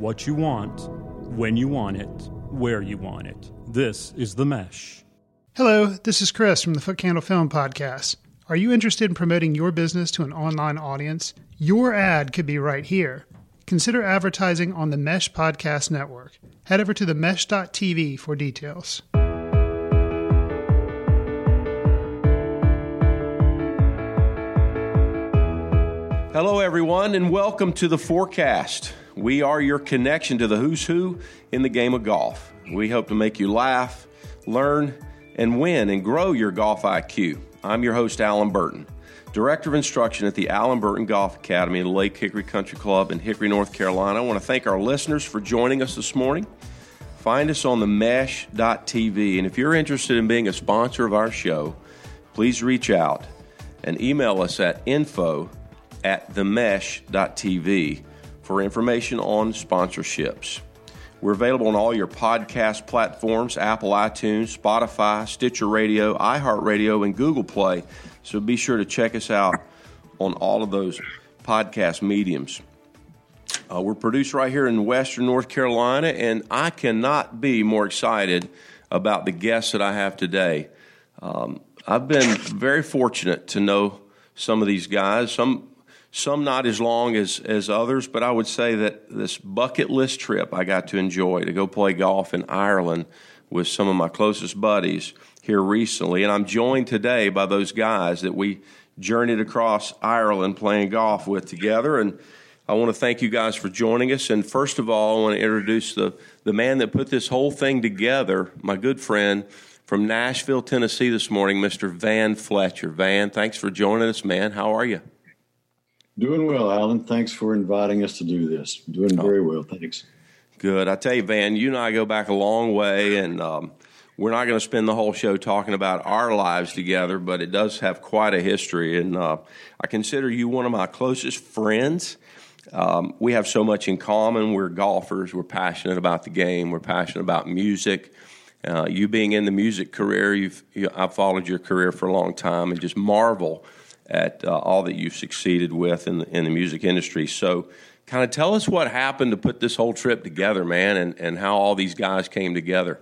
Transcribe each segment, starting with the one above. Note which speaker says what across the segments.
Speaker 1: what you want, when you want it, where you want it. This is The Mesh.
Speaker 2: Hello, this is Chris from the Foot Candle Film Podcast. Are you interested in promoting your business to an online audience? Your ad could be right here. Consider advertising on the Mesh Podcast Network. Head over to the themesh.tv for details.
Speaker 3: Hello, everyone, and welcome to the forecast. We are your connection to the who's who in the game of golf. We hope to make you laugh, learn, and win and grow your golf IQ. I'm your host, Allen Burton, Director of Instruction at the Allen Burton Golf Academy in Lake Hickory Country Club in Hickory, North Carolina. I want to thank our listeners for joining us this morning. Find us on the mesh.tv. And if you're interested in being a sponsor of our show, please reach out and email us at info at themesh.tv for information on sponsorships. We're available on all your podcast platforms Apple iTunes, Spotify, Stitcher Radio, iHeartRadio, and Google Play. So be sure to check us out on all of those podcast mediums. Uh, we're produced right here in Western North Carolina, and I cannot be more excited about the guests that I have today. Um, I've been very fortunate to know some of these guys. Some some not as long as, as others, but I would say that this bucket list trip I got to enjoy to go play golf in Ireland with some of my closest buddies here recently. And I'm joined today by those guys that we journeyed across Ireland playing golf with together. And I want to thank you guys for joining us. And first of all, I want to introduce the, the man that put this whole thing together, my good friend from Nashville, Tennessee this morning, Mr. Van Fletcher. Van, thanks for joining us, man. How are you?
Speaker 4: Doing well, Allen. Thanks for inviting us to do this. Doing oh. very well. Thanks.
Speaker 3: Good. I tell you, Van, you and I go back a long way, and um, we're not going to spend the whole show talking about our lives together, but it does have quite a history. And uh, I consider you one of my closest friends. Um, we have so much in common. We're golfers. We're passionate about the game. We're passionate about music. Uh, you being in the music career, you've you, I've followed your career for a long time, and just marvel at uh, all that you've succeeded with in the, in the music industry. So, kind of tell us what happened to put this whole trip together, man, and, and how all these guys came together.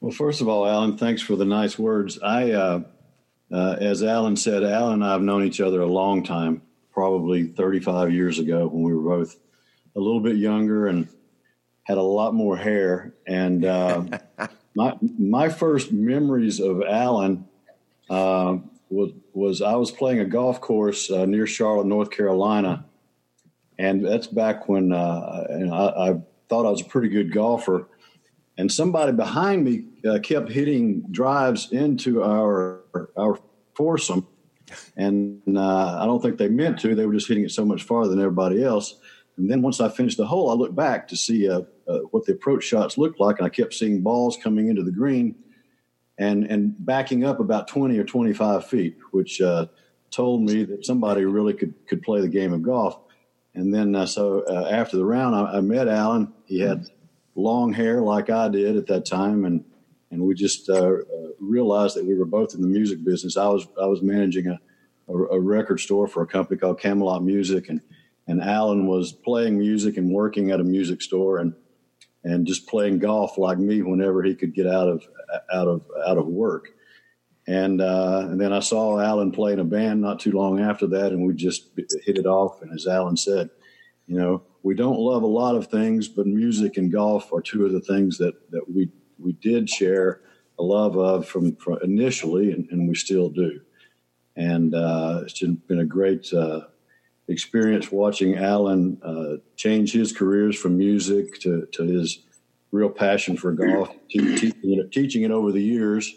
Speaker 4: Well, first of all, Allen, thanks for the nice words. I, uh, uh, as Allen said, Allen and I have known each other a long time, probably 35 years ago when we were both a little bit younger and had a lot more hair. And uh, my my first memories of Allen uh, was was I was playing a golf course uh, near Charlotte, North Carolina, and that's back when uh, and I, I, thought I was a pretty good golfer, and somebody behind me uh, kept hitting drives into our our foursome, and uh, I don't think they meant to. They were just hitting it so much farther than everybody else. And then once I finished the hole, I looked back to see uh, uh, what the approach shots looked like, and I kept seeing balls coming into the green and and backing up about 20 or 25 feet, which uh, told me that somebody really could could play the game of golf. And then uh, so uh, after the round, I, I, met Allen. He had long hair like I did at that time, and and we just uh, uh, realized that we were both in the music business. I was I was managing a, a, a record store for a company called Camelot Music, and and Allen was playing music and working at a music store and and just playing golf like me whenever he could get out of out of out of work. And uh, and then I saw Allen play in a band not too long after that, and we just hit it off. And as Allen said, you know, we don't love a lot of things, but music and golf are two of the things that that we we did share a love of from, from initially, and, and, we still do. And uh, it's been a great uh, experience watching Allen uh, change his careers from music to, to his real passion for golf, teaching, it, teaching it over the years.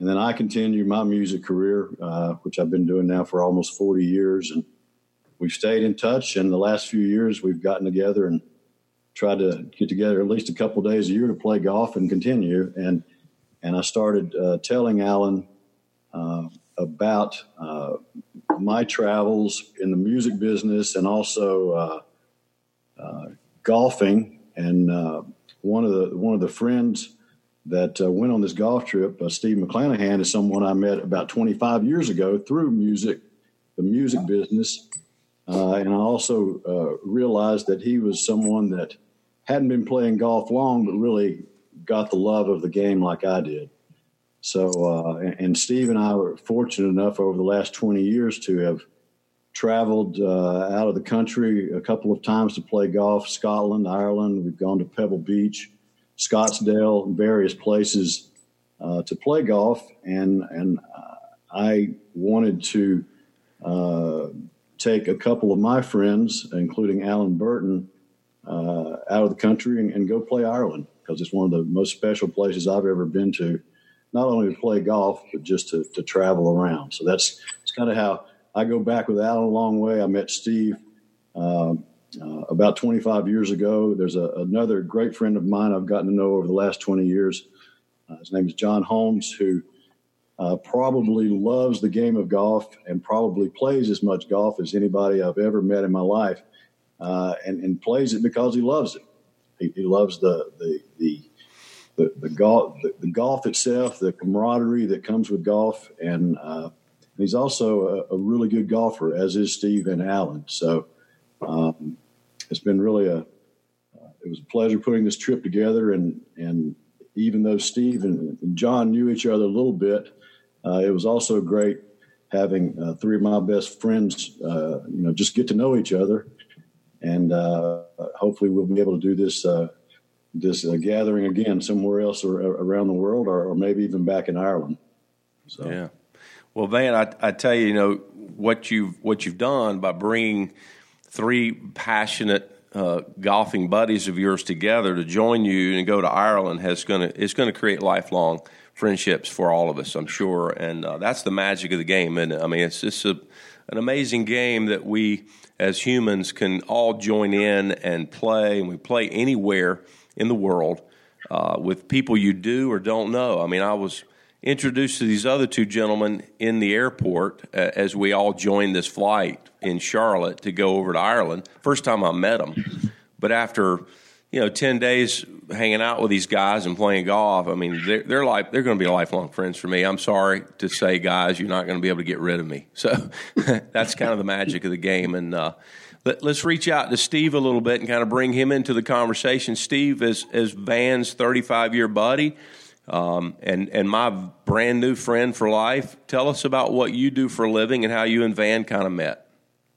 Speaker 4: And then I continued my music career, uh, which I've been doing now for almost 40 years. And we've stayed in touch. And the last few years, we've gotten together and tried to get together at least a couple days a year to play golf and continue. And and I started uh, telling Allen uh, about uh, my travels in the music business and also uh, uh, golfing. And uh, one of the one of the friends that went on this golf trip, Steve McClanahan, is someone I met about 25 years ago through music, the music business. and I also realized that he was someone that hadn't been playing golf long, but really got the love of the game like I did. So, uh, and Steve and I were fortunate enough over the last 20 years to have traveled uh, out of the country a couple of times to play golf Scotland, Ireland. We've gone to Pebble Beach, Scottsdale, various places uh, to play golf. And, and I wanted to uh, take a couple of my friends, including Allen Burton, uh, out of the country and, and go play Ireland because it's one of the most special places I've ever been to, not only to play golf, but just to, to travel around. So that's, that's kind of how I go back with Allen a long way. I met Steve uh, uh, about 25 years ago. There's a, another great friend of mine I've gotten to know over the last 20 years. Uh, his name is John Holmes, who uh, probably loves the game of golf and probably plays as much golf as anybody I've ever met in my life, uh, and, and plays it because he loves it. He, he loves the the the the, the golf the, the, golf itself, the camaraderie that comes with golf, and uh, he's also a, a, really good golfer, as is Steve and Allen. So um, it's been really a uh, it was a pleasure putting this trip together, and and even though Steve and, and John knew each other a little bit uh, it was also great having uh, three of my best friends, uh, you know, just get to know each other, and uh, hopefully we'll be able to do this this uh, gathering again somewhere else or, around the world, or, or, maybe even back in Ireland.
Speaker 3: So. Yeah. Well, Van, I, I tell you, you know what you've what you've done by bringing three passionate uh, golfing buddies of yours together to join you and go to Ireland has going to it's going to create lifelong friendships for all of us, I'm sure. And uh, that's the magic of the game. And I mean, it's just a, an amazing game that we as humans can all join in and play, and we play anywhere in the world uh, with people you do or don't know. I mean, I was introduced to these other two gentlemen in the airport uh, as we all joined this flight in Charlotte to go over to Ireland. First time I met them, but after you know, 10 days hanging out with these guys and playing golf, I mean, they're, they're like, they're going to be lifelong friends for me. I'm sorry to say, guys, you're not going to be able to get rid of me. So that's kind of the magic of the game. And, uh, let, us reach out to Steve a little bit and kind of bring him into the conversation. Steve is, is Van's 35 year buddy. Um, and and my brand new friend for life. Tell us about what you do for a living and how you and Van kind of met.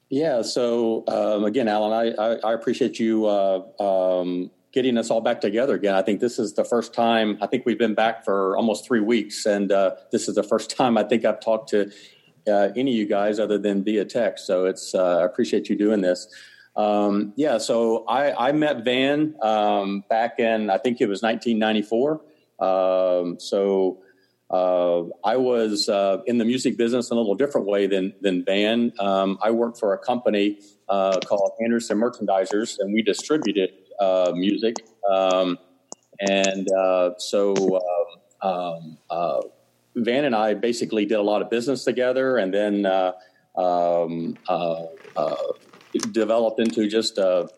Speaker 5: Yeah. So um, again, Allen, I, I, I appreciate you uh, um, getting us all back together again. I think this is the first time. I think we've been back for almost three weeks, and uh, this is the first time I think I've talked to uh, any of you guys other than via text. So it's uh, I appreciate you doing this. Um, yeah. So I, I met Van um, back in I think it was 1994. Um, so uh, I was uh, in the music business in a little different way than than Van. Um, I worked for a company uh, called Anderson Merchandisers, and we distributed uh, music. Um, and so um, Van and I basically did a lot of business together, and then um, developed into just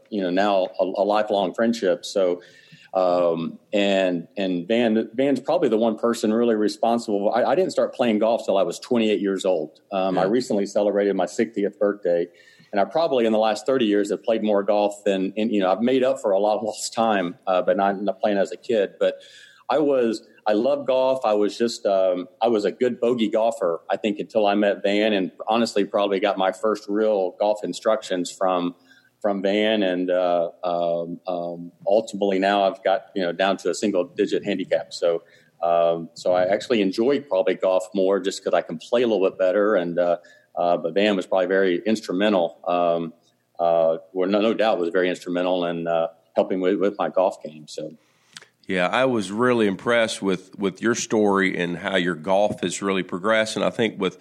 Speaker 5: you know now a, a lifelong friendship. So. Um, and and Van Van's probably the one person really responsible. I, I didn't start playing golf till I was 28 years old. Um, yeah. I recently celebrated my 60th birthday, and I probably in the last 30 years have played more golf than and, you know I've made up for a lot of lost time, uh, but not, not playing as a kid. But I was I love golf. I was just um, I was a good bogey golfer. I think until I met Van, and honestly probably got my first real golf instructions from from Van, and uh, um, um, ultimately now I've got you know down to a single digit handicap. So um, so I actually enjoy probably golf more just because I can play a little bit better. And uh, uh, but Van was probably very instrumental. Um, uh, well, no, no doubt was very instrumental in uh, helping with, with my golf game. So.
Speaker 3: Yeah, I was really impressed with, with your story and how your golf has really progressed. And I think with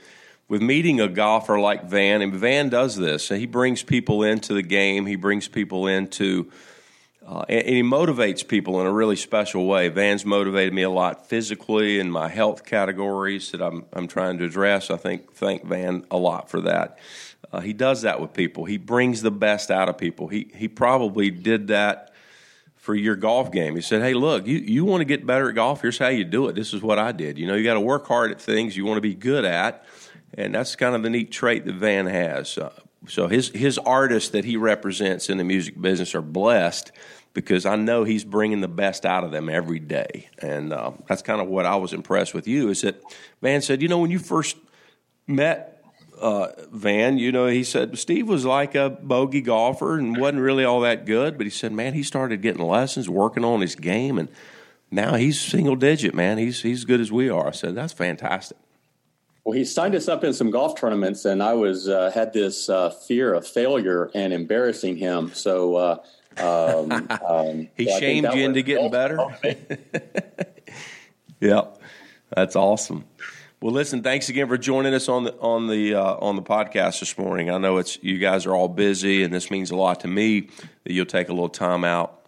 Speaker 3: with meeting a golfer like Van, and Van does this, he brings people into the game. He brings people into, uh, and, and, he motivates people in a really special way. Van's motivated me a lot physically in my health categories that I'm I'm trying to address. I think thank Van a lot for that. Uh, he does that with people. He brings the best out of people. He he probably did that for your golf game. He said, "Hey, look, you you want to get better at golf? Here's how you do it. This is what I did. You know, you got to work hard at things you want to be good at." and that's kind of the neat trait that Van has. Uh, so his his artists that he represents in the music business are blessed because I know he's bringing the best out of them every day. And uh, that's kind of what I was impressed with you is that Van said, you know, when you first met uh, Van, you know, he said Steve was like a bogey golfer and wasn't really all that good, but he said, man, he started getting lessons, working on his game, and now he's single digit, man. He's he's as good as we are. I said, that's fantastic.
Speaker 5: Well, he signed us up in some golf tournaments, and I was uh, had this uh, fear of failure and embarrassing him. So uh, um,
Speaker 3: um, he so shamed you into getting better. yeah, that's awesome. Well, listen, thanks again for joining us on the on the uh, on the podcast this morning. I know it's you guys are all busy, and this means a lot to me that you'll take a little time out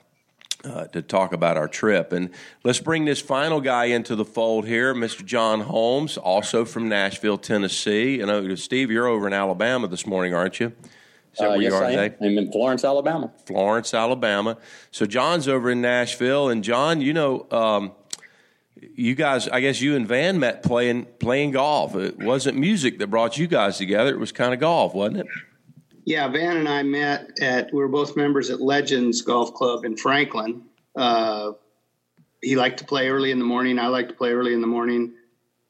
Speaker 3: uh, to talk about our trip. And let's bring this final guy into the fold here, Mr. John Holmes, also from Nashville, Tennessee. You know, Steve, you're over in Alabama this morning, aren't you?
Speaker 5: Uh, yes, I am. I'm in Florence, Alabama.
Speaker 3: Florence, Alabama. So John's over in Nashville, and John, you know, um, you guys, I guess you and Van met playing playing golf. It wasn't music that brought you guys together; it was kind of golf, wasn't it?
Speaker 6: Yeah, Van and I met at. We were both members at Legends Golf Club in Franklin. Uh, he liked to play early in the morning. I liked to play early in the morning.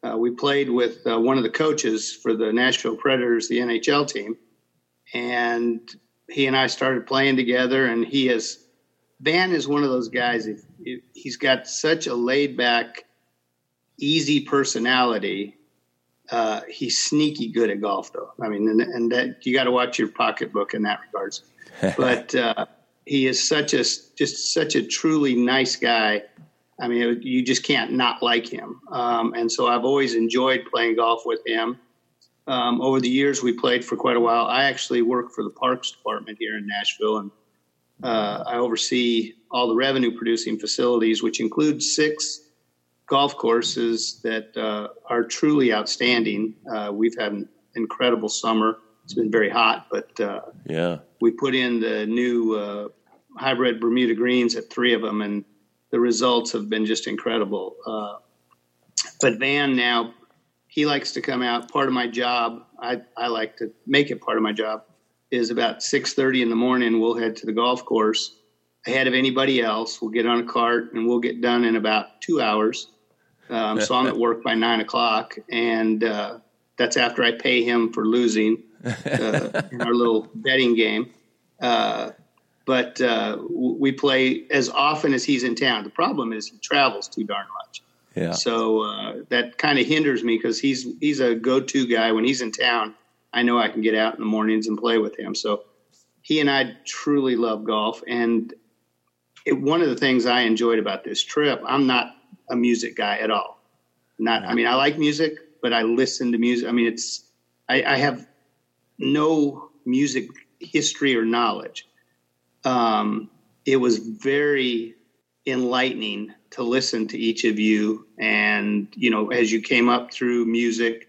Speaker 6: Uh, we played with uh, one of the coaches for the Nashville Predators, the NHL team and he and I started playing together. And he is Van is one of those guys. If, if he's got such a laid back, easy personality. Uh, he's sneaky good at golf, though. I mean, and, and that you got to watch your pocketbook in that regards. but uh, he is such a just such a truly nice guy. I mean, you just can't not like him. Um, and so I've always enjoyed playing golf with him. Um, over the years, we played for quite a while. I actually work for the Parks Department here in Nashville, and uh, I oversee all the revenue producing facilities, which includes six golf courses that uh, are truly outstanding. Uh, we've had an incredible summer. It's been very hot, but uh,
Speaker 3: yeah,
Speaker 6: we put in the new uh, hybrid Bermuda greens at three of them, and the results have been just incredible. Uh, but Van now he likes to come out. Part of my job, I, I like to make it part of my job, is about 6.30 in the morning, we'll head to the golf course ahead of anybody else. We'll get on a cart and we'll get done in about two hours. Um, so I'm at work by 9 o'clock. And uh, that's after I pay him for losing uh, in our little betting game. Uh, but uh, we play as often as he's in town. The problem is he travels too darn much.
Speaker 3: Yeah.
Speaker 6: So uh, that kind of hinders me because he's he's a go-to guy when he's in town. I know I can get out in the mornings and play with him. So he and I truly love golf, and it, one of the things I enjoyed about this trip, I'm not a music guy at all. Not, I mean, I like music, but I listen to music. I mean, it's I, I have no music history or knowledge. Um, it was very enlightening to listen to each of you and you know as you came up through music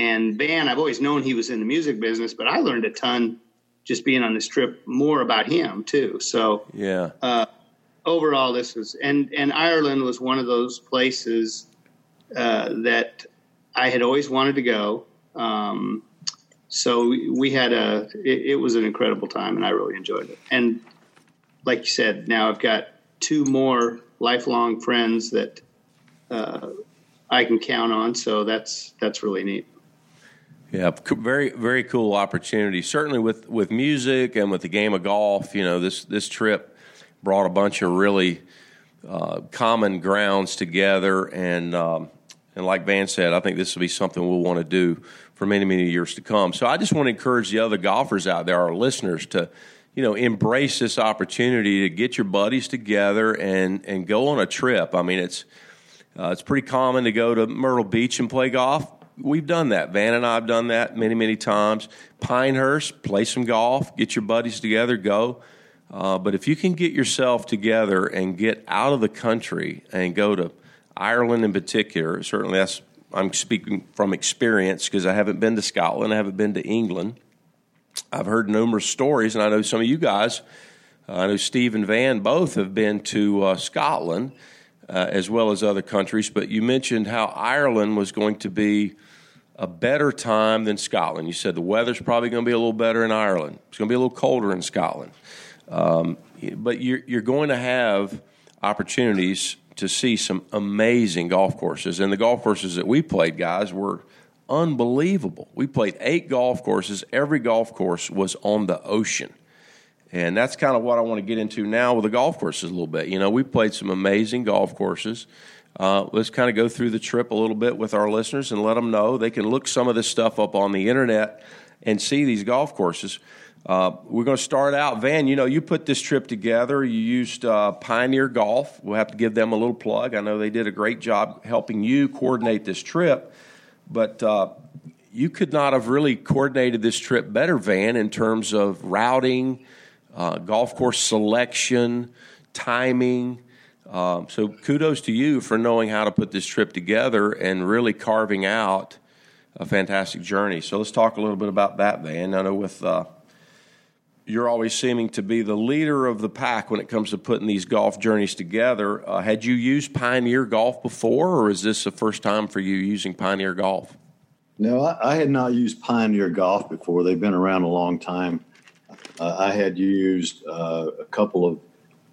Speaker 6: and Van I've always known he was in the music business but I learned a ton just being on this trip more about him too so
Speaker 3: yeah
Speaker 6: uh, overall this was and and Ireland was one of those places uh, that I had always wanted to go um, so we had a it, it was an incredible time and I really enjoyed it and like you said now I've got two more lifelong friends that uh, I can count on. So that's that's really neat.
Speaker 3: Yeah, very very cool opportunity. Certainly with with music and with the game of golf, you know this this trip brought a bunch of really uh, common grounds together, and um, and like Van said, I think this will be something we'll want to do for many many years to come. So I just want to encourage the other golfers out there, our listeners, to you know, embrace this opportunity to get your buddies together and and go on a trip. I mean, it's uh, it's pretty common to go to Myrtle Beach and play golf. We've done that. Van and I have done that many, many times. Pinehurst, play some golf, get your buddies together, go. Uh, but if you can get yourself together and get out of the country and go to Ireland in particular, certainly that's I'm speaking from experience because I haven't been to Scotland, I haven't been to England I've heard numerous stories, and I know some of you guys, uh, I know Steve and Van both have been to uh, Scotland uh, as well as other countries, but you mentioned how Ireland was going to be a better time than Scotland. You said the weather's probably going to be a little better in Ireland, it's going to be a little colder in Scotland. Um, but you're, you're going to have opportunities to see some amazing golf courses. And the golf courses that we played, guys, were unbelievable. We played eight golf courses. Every golf course was on the ocean. And that's kind of what I want to get into now with the golf courses a little bit. You know, we played some amazing golf courses. Uh, let's kind of go through the trip a little bit with our listeners and let them know they can look some of this stuff up on the internet and see these golf courses. Uh, we're going to start out, Van. You know, you put this trip together. You used uh, Pioneer Golf. We'll have to give them a little plug. I know they did a great job helping you coordinate this trip, but uh, you could not have really coordinated this trip better, Van, in terms of routing uh, golf course selection, timing. Um, so kudos to you for knowing how to put this trip together and really carving out a fantastic journey. So let's talk a little bit about that, Van. I know with uh, you're always seeming to be the leader of the pack when it comes to putting these golf journeys together. Uh, had you used Pioneer Golf before, or is this the first time for you using Pioneer Golf?
Speaker 4: No, I, I had not used Pioneer Golf before. They've been around a long time. Uh, I had used uh, a couple of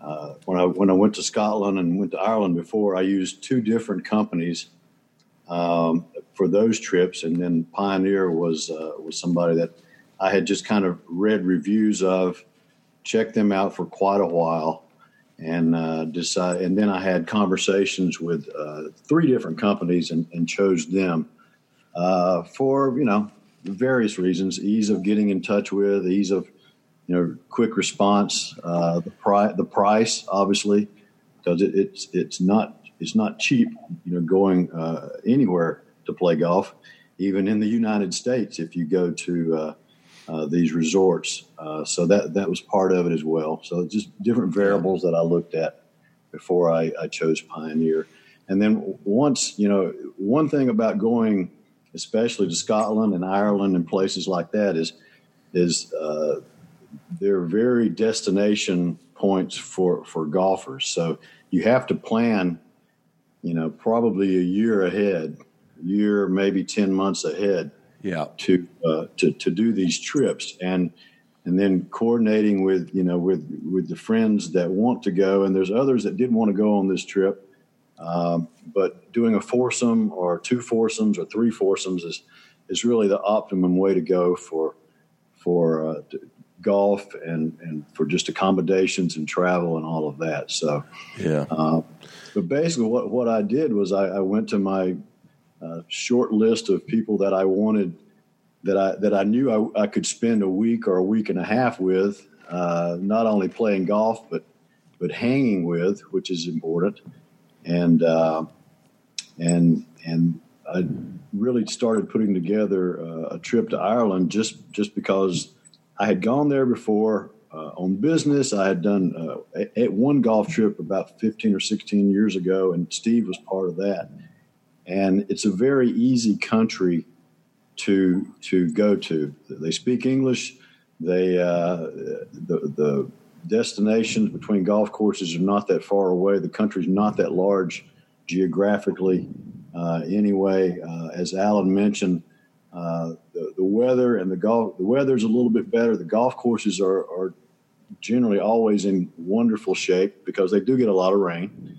Speaker 4: uh, when I when I went to Scotland and went to Ireland before. I used two different companies um, for those trips, and then Pioneer was uh, was somebody that I had just kind of read reviews of, checked them out for quite a while, and uh, decided. And then I had conversations with uh, three different companies and, and chose them for you know various reasons: ease of getting in touch with, ease of you know, quick response. Uh, the price, the price, obviously, because it, it's it's not it's not cheap. You know, going uh, anywhere to play golf, even in the United States, if you go to uh, uh these resorts. Uh, so that that was part of it as well. So just different variables that I looked at before I, I chose Pioneer. And then once you know, one thing about going, especially to Scotland and Ireland and places like that, is is uh, they're very destination points for for golfers. So you have to plan, you know, probably a year ahead, year maybe ten months ahead.
Speaker 3: Yeah.
Speaker 4: To uh, to to do these trips and and then coordinating with you know with with the friends that want to go and there's others that didn't want to go on this trip um, but doing a foursome or two foursomes or three foursomes is is really the optimum way to go for for uh, golf and, and for just accommodations and travel and all of that. So,
Speaker 3: yeah.
Speaker 4: Uh, but basically, what, what I did was I, I went to my uh, short list of people that I wanted that I that I knew I, I could spend a week or a week and a half with, uh, not only playing golf but but hanging with, which is important, and uh, and and I really started putting together uh, a trip to Ireland just just because I had gone there before uh, on business. I had done uh, a, one golf trip about 15 or 16 years ago, and Steve was part of that. And it's a very easy country to to go to. They speak English. They uh, the the destinations between golf courses are not that far away. The country's not that large geographically. Uh, anyway, uh, as Allen mentioned, uh, the, the weather and the golf, the weather's a little bit better. The golf courses are, are generally always in wonderful shape because they do get a lot of rain.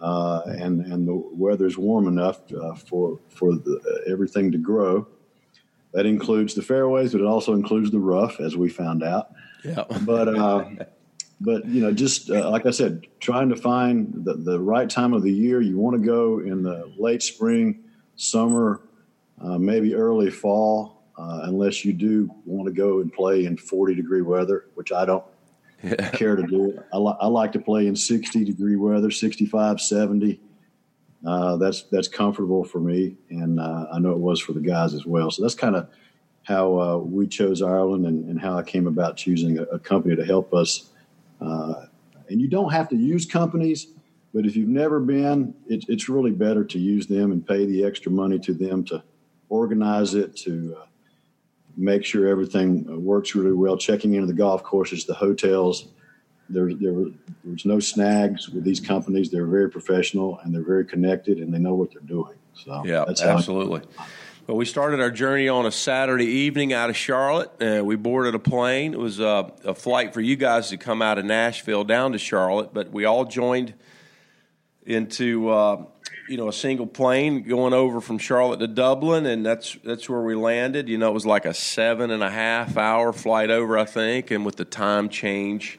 Speaker 4: Uh, and and the weather's warm enough uh, for for the, uh, everything to grow. That includes the fairways, but it also includes the rough, as we found out.
Speaker 3: Yeah.
Speaker 4: But uh, but you know, just uh, like I said, trying to find the, the right time of the year. You want to go in the late spring, summer, uh, maybe early fall, uh, unless you do want to go and play in 40 degree weather, which I don't yeah. care to do. I, li- I, like to play in 60 degree weather, 65, 70. Uh, that's that's comfortable for me, and uh, I know it was for the guys as well. So that's kind of how uh, we chose Ireland, and, and, how I came about choosing a, a company to help us. Uh, and you don't have to use companies, but if you've never been, it, it's really better to use them and pay the extra money to them to organize it, to uh, make sure everything uh, works really well, checking into the golf courses, the hotels. There, there, there's no snags with these companies. They're very professional and they're very connected and they know what they're doing. So
Speaker 3: yeah, absolutely. Well, we started our journey on a Saturday evening out of Charlotte. Uh, we boarded a plane. It was a, a, flight for you guys to come out of Nashville down to Charlotte, but we all joined into uh, you know a single plane going over from Charlotte to Dublin, and that's that's where we landed. You know, it was like a seven and a half hour flight over, I think, and with the time change.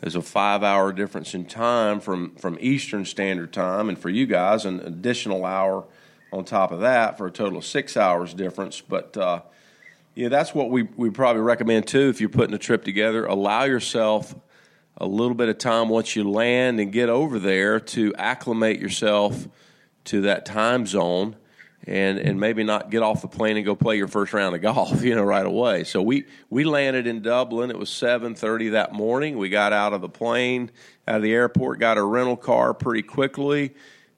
Speaker 3: There's a five hour difference in time from, from Eastern Standard Time, and for you guys, an additional hour on top of that for a total of six hours difference. But uh, yeah, that's what we, we probably recommend too if you're putting a trip together. Allow yourself a little bit of time once you land and get over there to acclimate yourself to that time zone and and maybe not get off the plane and go play your first round of golf, you know, right away. So we we landed in Dublin. It was seven thirty that morning. We got out of the plane, out of the airport, got a rental car pretty quickly,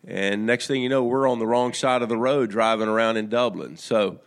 Speaker 3: and next thing you know, we're on the wrong side of the road driving around in Dublin. So,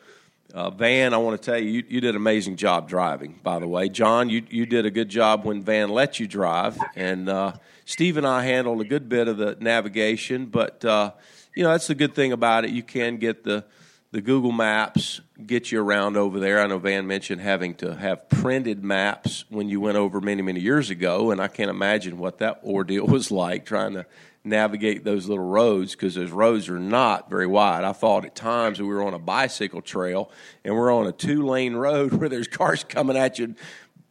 Speaker 3: uh, Van, I want to tell you, you, you, did an amazing job driving, by the way. John, you, you did a good job when Van let you drive. And uh, Steve and I handled a good bit of the navigation. But, uh, you know, that's the good thing about it. You can get the, the Google Maps, get you around over there. I know Van mentioned having to have printed maps when you went over many, many years ago. And I can't imagine what that ordeal was like trying to navigate those little roads because those roads are not very wide. I thought at times we were on a bicycle trail and we're on a two lane road where there's cars coming at you,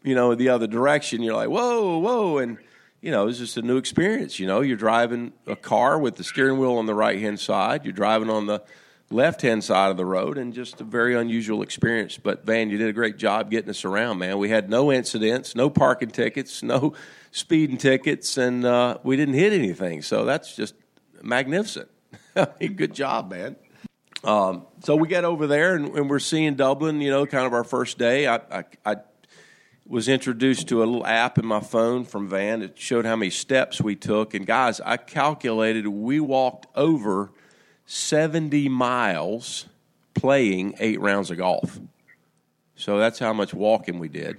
Speaker 3: you know, the other direction. You're like, whoa, whoa. And, you know, it's just a new experience. You know, you're driving a car with the steering wheel on the right hand side, you're driving on the left hand side of the road, and just a very unusual experience. But, Van, you did a great job getting us around, man. We had no incidents, no parking tickets, no speeding tickets, and uh, we didn't hit anything. So that's just magnificent. Good job, man. Um, so we get over there, and, and, we're seeing Dublin. You know, kind of our first day. I, I, I, was introduced to a little app in my phone from Van. It showed how many steps we took, and guys, I calculated we walked over seventy miles playing eight rounds of golf. So that's how much walking we did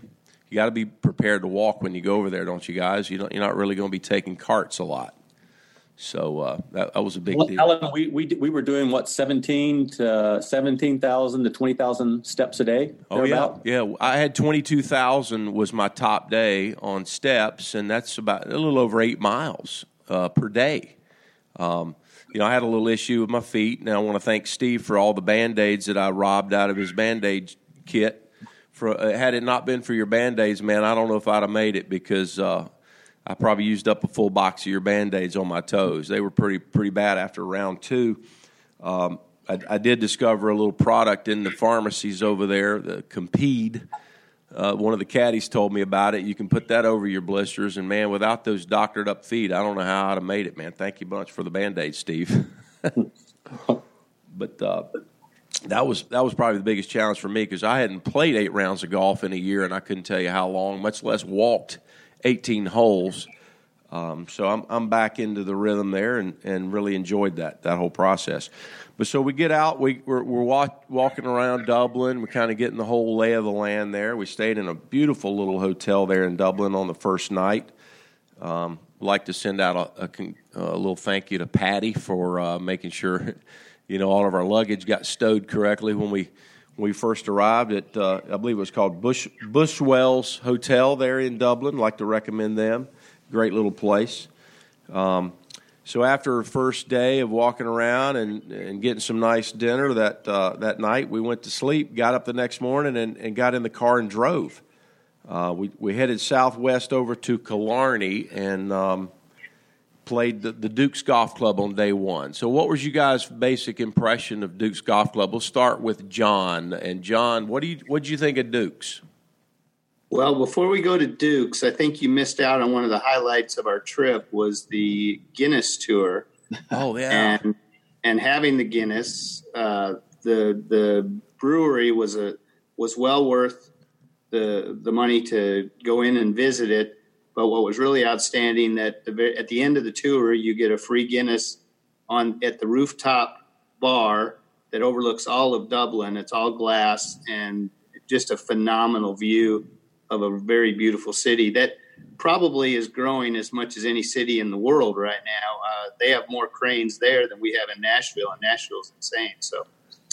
Speaker 3: you got to be prepared to walk when you go over there, don't you guys? You don't, you're not really going to be taking carts a lot. So uh, that, that, was a big
Speaker 5: well,
Speaker 3: deal.
Speaker 5: Allen, we, we, we were doing what, 17 to 17,000 to 20,000 steps a day?
Speaker 3: Oh, yeah. Yeah. I had 22,000 was my top day on steps, and that's about a little over eight miles uh, per day. Um, you know, I had a little issue with my feet, and I want to thank Steve for all the band aids that I robbed out of his band aid kit for uh, had it not been for your band aids, man, I don't know if I'd have made it because uh, I probably used up a full box of your band aids on my toes. They were pretty pretty bad after round two. Um, I, I, did discover a little product in the pharmacies over there, the Compeed. Uh, one of the caddies told me about it. You can put that over your blisters, and man, without those doctored up feet, I don't know how I'd have made it, man. Thank you much for the band aid, Steve. but uh, that was that was probably the biggest challenge for me because I hadn't played eight rounds of golf in a year, and I couldn't tell you how long, much less walked eighteen holes. Um, so I'm I'm back into the rhythm there, and, and really enjoyed that that whole process. But so we get out, we we're, we're walk, walking around Dublin, we're kind of getting the whole lay of the land there. We stayed in a beautiful little hotel there in Dublin on the first night. Um, like to send out a, a, a, little thank you to Patty for uh, making sure you know, all of our luggage got stowed correctly when we we first arrived at uh, I believe it was called Bush Buswells Hotel there in Dublin. Like to recommend them. Great little place. Um, so after our first day of walking around and, and getting some nice dinner that uh, that night, we went to sleep. Got up the next morning and, and got in the car and drove. Uh, we we headed southwest over to Killarney and um, played the, the, Dooks Golf Club on day one. So, what was you guys' basic impression of Dooks Golf Club? We'll start with John. And John, what do you what did you think of Dooks?
Speaker 6: Well, before we go to Dooks, I think you missed out on one of the highlights of our trip was the Guinness tour.
Speaker 3: Oh yeah,
Speaker 6: and and having the Guinness, uh, the the brewery was a was well worth the the money to go in and visit it but what was really outstanding that the, at the end of the tour, you get a free Guinness on at the rooftop bar that overlooks all of Dublin. It's all glass and just a phenomenal view of a very beautiful city that probably is growing as much as any city in the world right now. Uh, they have more cranes there than we have in Nashville, and Nashville's insane. So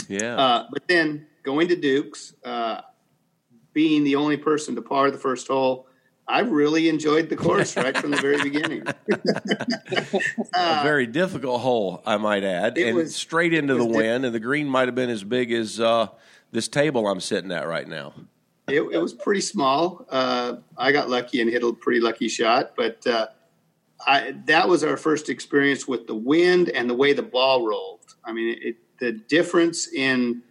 Speaker 3: Yeah.
Speaker 6: Uh, but then going to Dooks, uh, being the only person to par the first hole, I really enjoyed the course right from the very beginning.
Speaker 3: a very difficult hole, I might add,
Speaker 6: It
Speaker 3: and
Speaker 6: was-
Speaker 3: straight into the wind, and the green might have been as big as uh, this table I'm sitting at right now.
Speaker 6: it, it was pretty small. Uh, I got lucky and hit a pretty lucky shot, but uh, I, that was our first experience with the wind and the way the ball rolled. I mean, it, the difference in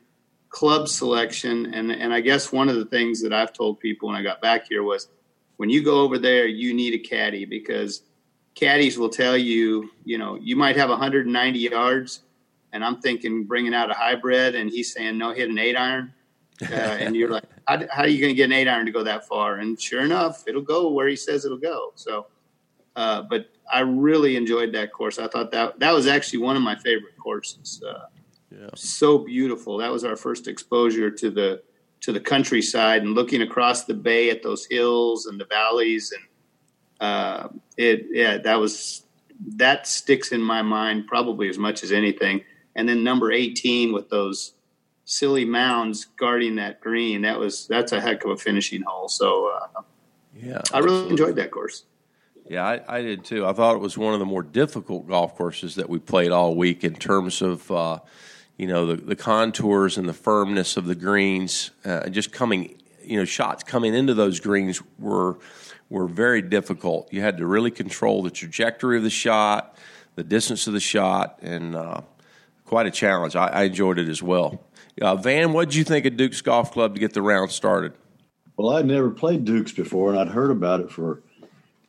Speaker 6: club selection, and and I guess one of the things that I've told people when I got back here was, when you go over there, you need a caddy because caddies will tell you, you know, you might have 190 yards, and I'm thinking bringing out a hybrid, and he's saying no, hit an eight iron, uh, and you're like, how, how are you going to get an eight iron to go that far? And sure enough, it'll go where he says it'll go. So, uh, but I really enjoyed that course. I thought that that was actually one of my favorite courses. Uh,
Speaker 3: Yeah.
Speaker 6: So beautiful. That was our first exposure to the to the countryside and looking across the bay at those hills and the valleys and uh, it yeah that was that sticks in my mind probably as much as anything. And then number eighteen with those silly mounds guarding that green that was that's a heck of a finishing hole. So uh,
Speaker 3: Yeah,
Speaker 6: I really
Speaker 3: absolutely.
Speaker 6: enjoyed that course.
Speaker 3: Yeah, I, I did too. I thought it was one of the more difficult golf courses that we played all week in terms of, uh, you know, the, the contours and the firmness of the greens. Uh, just coming, you know, shots coming into those greens were were very difficult. You had to really control the trajectory of the shot, the distance of the shot, and uh, quite a challenge. I, I enjoyed it as well. Uh, Van, what did you think of Dooks Golf Club to get the round started?
Speaker 4: Well, I'd never played Dooks before, and I'd heard about it for,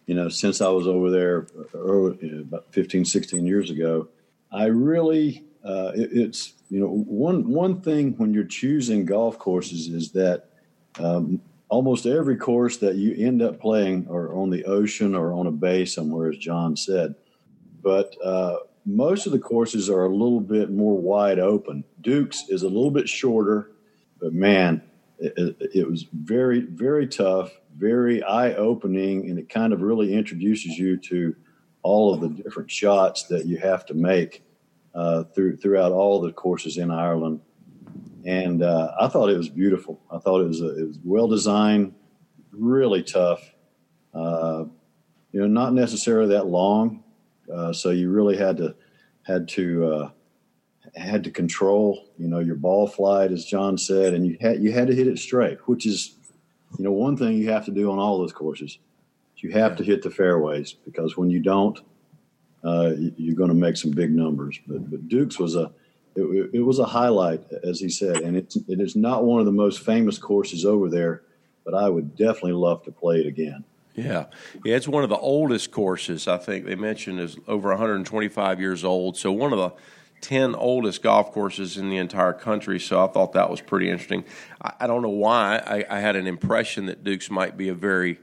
Speaker 4: you know, since I was over there early, about 15, 16 years ago. I really, uh, it, it's, you know, one one thing when you're choosing golf courses is that um, almost every course that you end up playing are on the ocean or on a bay somewhere, as John said. But uh, most of the courses are a little bit more wide open. Dooks is a little bit shorter, but man, it, it, it was very, very tough, very eye opening, and it kind of really introduces you to all of the different shots that you have to make uh, through throughout all the courses in Ireland. And uh, I thought it was beautiful. I thought it was a, it was well designed, really tough. Uh, you know, not necessarily that long, uh, so you really had to had to uh, had to control, you know, your ball flight, as John said, and you had you had to hit it straight, which is, you know, one thing you have to do on all those courses. You have to hit the fairways because when you don't, uh, you- you're going to make some big numbers. But, but Dooks was a it, it was a highlight, as he said, and it's it is not one of the most famous courses over there, but I would definitely love to play it again.
Speaker 3: Yeah, yeah, it's one of the oldest courses. I think they mentioned is over 125 years old. So one of the 10 oldest golf courses in the entire country. So I thought that was pretty interesting. I, I don't know why I, I had an impression that Dooks might be a very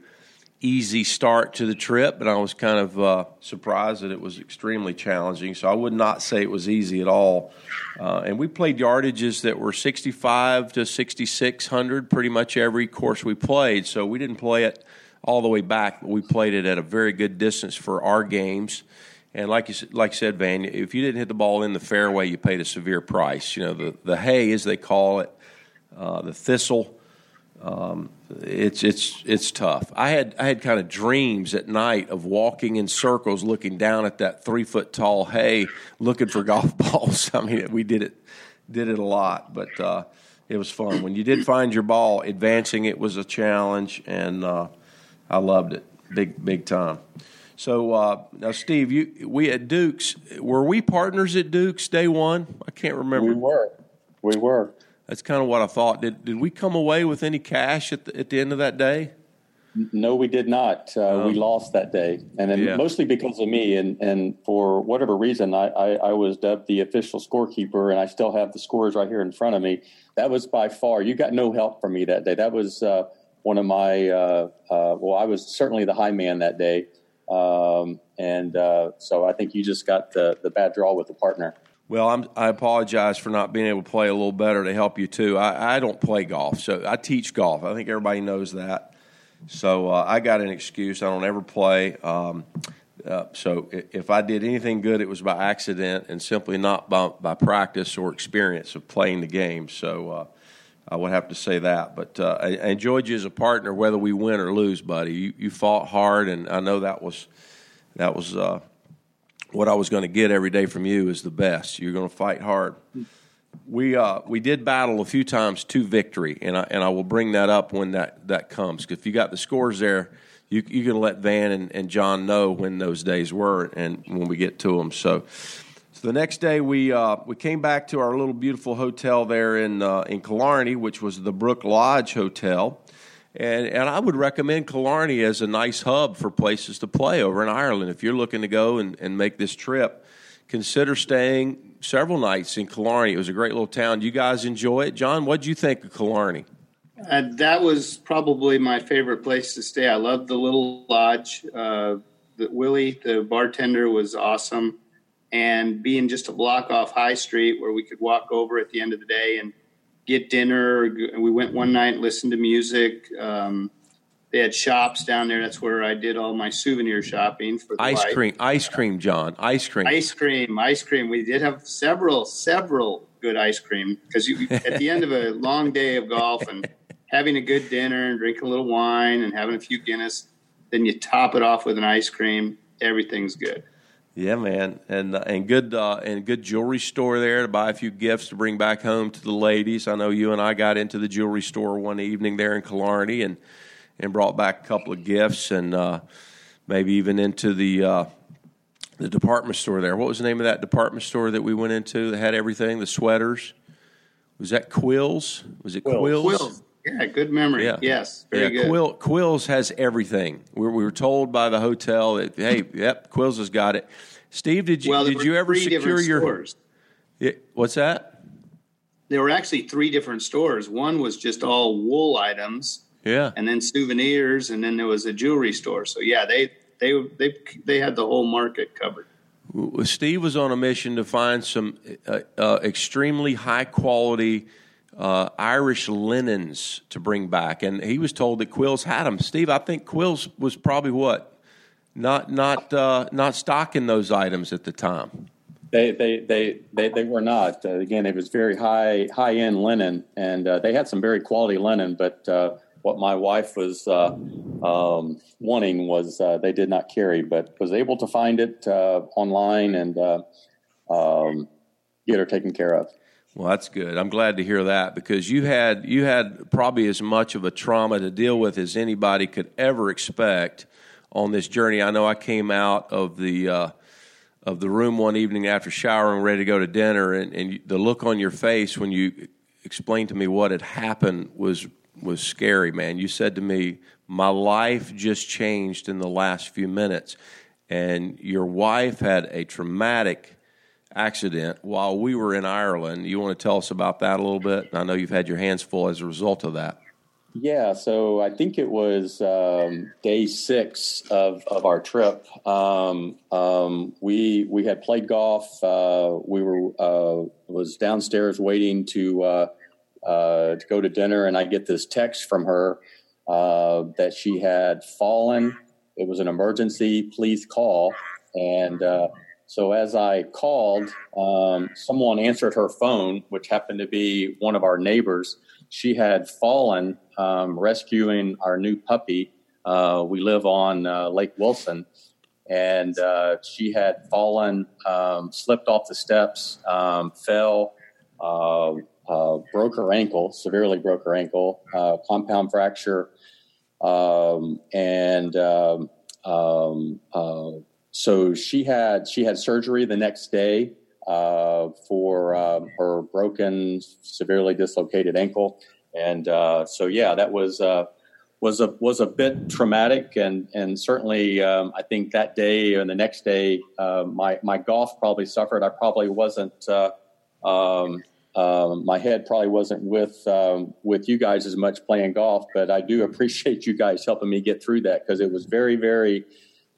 Speaker 3: easy start to the trip, but I was kind of uh, surprised that it was extremely challenging. So I would not say it was easy at all. Uh, and we played yardages that were 65 to 6600 pretty much every course we played. So we didn't play it all the way back, but we played it at a very good distance for our games. And like you like I said, Van, if you didn't hit the ball in the fairway, you paid a severe price. You know the the hay, as they call it, uh, the thistle. Um, it's it's it's tough. I had I had kind of dreams at night of walking in circles, looking down at that three foot tall hay, looking for golf balls. I mean, we did it did it a lot, but uh, it was fun. When you did find your ball, advancing it was a challenge, and uh, I loved it big big time. So uh, now, Steve, you we at Dooks were we partners at Dooks day one? I can't remember.
Speaker 5: We were. We were.
Speaker 3: That's kind of what I thought. Did did we come away with any cash at the, at the end of that day?
Speaker 5: No, we did not. Uh, we lost that day, and then
Speaker 3: Yeah.
Speaker 5: mostly because of me. And, and for whatever reason, I, I, I was dubbed the official scorekeeper, and I still have the scores right here in front of me. That was by far. You got no help from me that day. That was uh, one of my. Uh, uh, well, I was certainly the high man that day, um, and uh, so I think you just got the the bad draw with the partner.
Speaker 3: Well, I'm, I apologize for not being able to play a little better to help you too. I, I don't play golf, so I teach golf. I think everybody knows that. So uh, I got an excuse. I don't ever play. Um, Uh, so if I did anything good, it was by accident and simply not by, by practice or experience of playing the game. So uh, I would have to say that. But uh, I, I, enjoyed you as a partner, whether we win or lose, buddy. You, you fought hard, and I know that was that was uh, what I was going to get every day from you is the best. You're going to fight hard. We uh, we did battle a few times to victory, and I and I will bring that up when that that comes. If you got the scores there you you can let Van and, and John know when those days were and when we get to them. So. So the next day we uh, we came back to our little beautiful hotel there in uh, in Killarney, which was the Brook Lodge Hotel, and and I would recommend Killarney as a nice hub for places to play over in Ireland. If you're looking to go and, and make this trip, consider staying several nights in Killarney. It was a great little town. You guys enjoy it, John? What did you think of Killarney?
Speaker 6: Uh, that was probably my favorite place to stay. I loved the little lodge. Uh, the, Willie, the bartender, was awesome, and being just a block off High Street where we could walk over at the end of the day and get dinner. We went one night, and listened to music. Um, they had shops down there. That's where I did all my souvenir shopping for
Speaker 3: ice cream. Ice cream, John. Ice cream.
Speaker 6: Ice cream. Ice cream. We did have several, several good ice cream because at the end of a long day of golf and having a good dinner and drinking a little wine and having a few Guinness, then you top it off with an ice cream. Everything's good.
Speaker 3: Yeah, man, and uh, and good uh, and good jewelry store there to buy a few gifts to bring back home to the ladies. I know you and I got into the jewelry store one evening there in Killarney and and brought back a couple of gifts and uh, maybe even into the uh, the department store there. What was the name of that department store that we went into that had everything? The sweaters. Was that Quills? Was it Quills?
Speaker 6: Quills. Yeah, good memory. Yeah. Yes, very
Speaker 3: yeah,
Speaker 6: good.
Speaker 3: Quill, Quills has everything. We, we, were told by the hotel that hey, yep, Quills has got it. Steve, did you
Speaker 6: well,
Speaker 3: did you ever secure your?
Speaker 6: Stores.
Speaker 3: Yeah, what's that?
Speaker 6: There were actually three different stores. One was just all wool items.
Speaker 3: Yeah.
Speaker 6: And then souvenirs, and then there was a jewelry store. So yeah, they they they they had the whole market covered.
Speaker 3: Steve was on a mission to find some uh, uh, extremely high quality uh, Irish linens to bring back, and he was told that Quills had them. Steve, I think Quills was probably what not not uh, not stocking those items at the time.
Speaker 5: They they they they, they were not. Uh, again, it was very high high end linen, and uh, they had some very quality linen. But uh, what my wife was uh, um, wanting was they did not carry, but was able to find it online and um, get her taken care of.
Speaker 3: Well, that's good. I'm glad to hear that because you had you had probably as much of a trauma to deal with as anybody could ever expect on this journey. I know I came out of the uh, of the room one evening after showering, ready to go to dinner, and, and the look on your face when you explained to me what had happened was was scary, man. You said to me, "My life just changed in the last few minutes," and your wife had a traumatic accident while we were in Ireland. You want to tell us about that a little bit? I know you've had your hands full as a result of that.
Speaker 5: Yeah, so I think it was um, day six of, of our trip. Um, um, we we had played golf. Uh, we were uh, was downstairs waiting to uh, uh to go to dinner, and I get this text from her uh, that she had fallen. It was an emergency. Please call. And uh, so as I called, um, someone answered her phone, which happened to be one of our neighbors. She had fallen um, rescuing our new puppy. Uh, we live on uh, Lake Wilson, and uh, she had fallen, um, slipped off the steps, um, fell, uh, uh, broke her ankle, severely broke her ankle, uh, compound fracture, um, and um, so she had she had surgery the next day uh, for uh, her broken, severely dislocated ankle, and uh, so yeah, that was uh, was a was a bit traumatic, and and certainly um, I think that day and the next day, uh, my my golf probably suffered. I probably wasn't. Uh, um, um, my head probably wasn't with um, with you guys as much playing golf, but I do appreciate you guys helping me get through that because it was very, very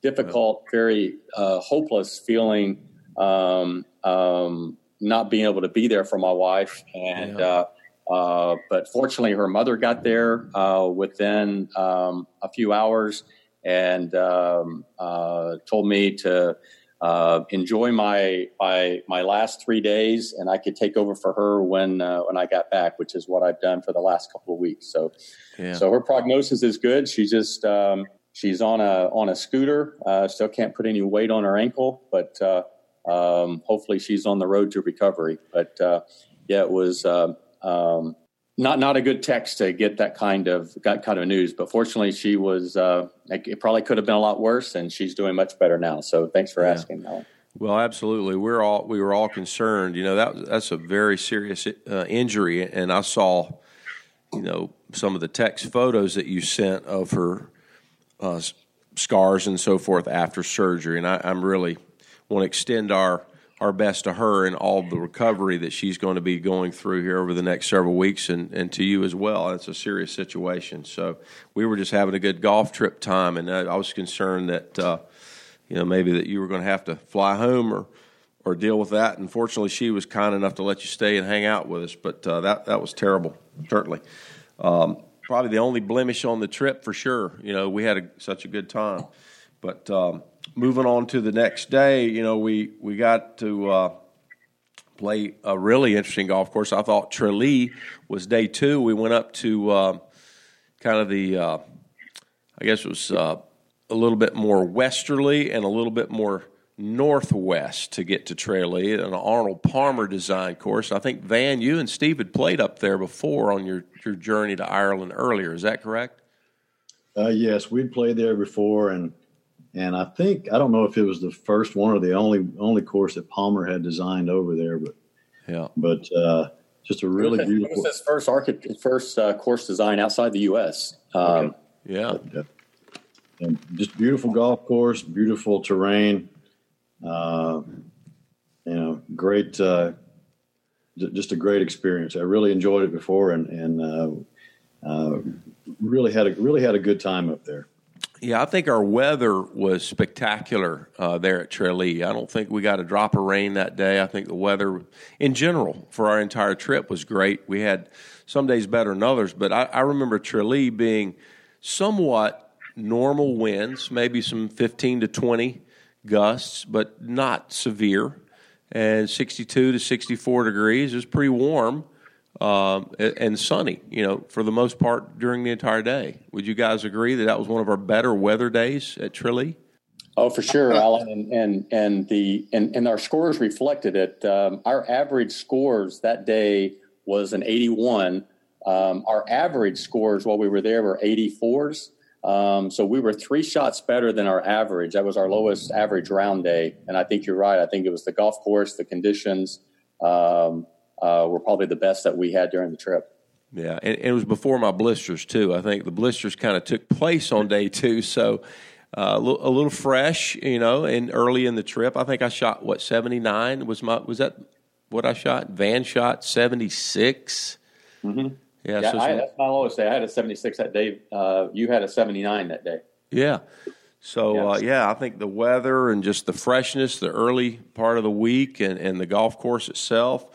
Speaker 5: difficult, very uh, hopeless feeling, um, um, not being able to be there for my wife. And yeah. uh, uh, but fortunately, her mother got there uh, within um, a few hours, and um, uh, told me to uh, enjoy my, my my last three days, and I could take over for her when uh, when I got back, which is what I've done for the last couple of weeks. So, yeah. so her prognosis is good. She just um, she's on a on a scooter. Uh, still can't put any weight on her ankle, but uh, um, hopefully she's on the road to recovery. But uh, yeah, it was. Um, um not not a good text to get that kind of got kind of news. But fortunately, she was. Uh, it probably could have been a lot worse, and she's doing much better now. So thanks for yeah. asking, Allen.
Speaker 3: Well, absolutely. We're all we were all concerned. You know that that's a very serious uh, injury, and I saw, you know, some of the text photos that you sent of her uh, scars and so forth after surgery, and I, I'm really want to extend our our best to her and all the recovery that she's going to be going through here over the next several weeks and, and to you as well. It's a serious situation. So we were just having a good golf trip time, and I, was concerned that, uh, you know, maybe that you were going to have to fly home or, or deal with that. And fortunately, she was kind enough to let you stay and hang out with us, but uh, that, that was terrible, certainly. Um, probably the only blemish on the trip for sure. You know, we had a, such a good time. But um, moving on to the next day, you know, we we got to uh, play a really interesting golf course. I thought Tralee was day two. We went up to uh, kind of the, uh, I guess it was uh, a little bit more westerly and a little bit more northwest to get to Tralee, an Arnold Palmer design course. I think Van, you and Steve had played up there before on your your journey to Ireland earlier. Is that correct?
Speaker 4: Uh, yes, we'd played there before, and and I think I don't know if it was the first one or the only only course that Palmer had designed over there, but
Speaker 3: yeah,
Speaker 4: but uh, just a really
Speaker 5: it
Speaker 4: was, beautiful. It
Speaker 5: was his first archi- first uh, course design outside the U.S. Um,
Speaker 3: okay. Yeah,
Speaker 4: but, and just beautiful golf course, beautiful terrain. Uh, you know, great, uh, just a great experience. I really enjoyed it before, and and uh, uh, really had a really had a good time up there.
Speaker 3: Yeah, I think our weather was spectacular uh, there at Tralee. I don't think we got a drop of rain that day. I think the weather in general for our entire trip was great. We had some days better than others, but I, I remember Tralee being somewhat normal winds, maybe some 15 to 20 gusts, but not severe. And 62 to 64 degrees. is pretty warm um, and sunny, you know, for the most part during the entire day. Would you guys agree that that was one of our better weather days at Tralee?
Speaker 5: Oh, for sure, Allen, and and and the and, and our scores reflected it. Um, our average scores that day was an 81. Um, our average scores while we were there were 84s. Um, so we were three shots better than our average. That was our lowest average round day, and I think you're right. I think it was the golf course, the conditions, um, uh, were probably the best that we had during the trip.
Speaker 3: Yeah, and, and it was before my blisters too. I think the blisters kind of took place on day two, so uh, a, little, a, little, fresh, you know. And early in the trip, I think I shot what seventy nine was my was that what I shot? Van shot seventy six.
Speaker 5: Mm-hmm. Yeah, yeah so I, that's my lowest day. I had a seventy six that day. Uh, you had a seventy nine that day.
Speaker 3: Yeah. So yes. uh, yeah, I think the weather and just the freshness, the early part of the week, and, and the golf course itself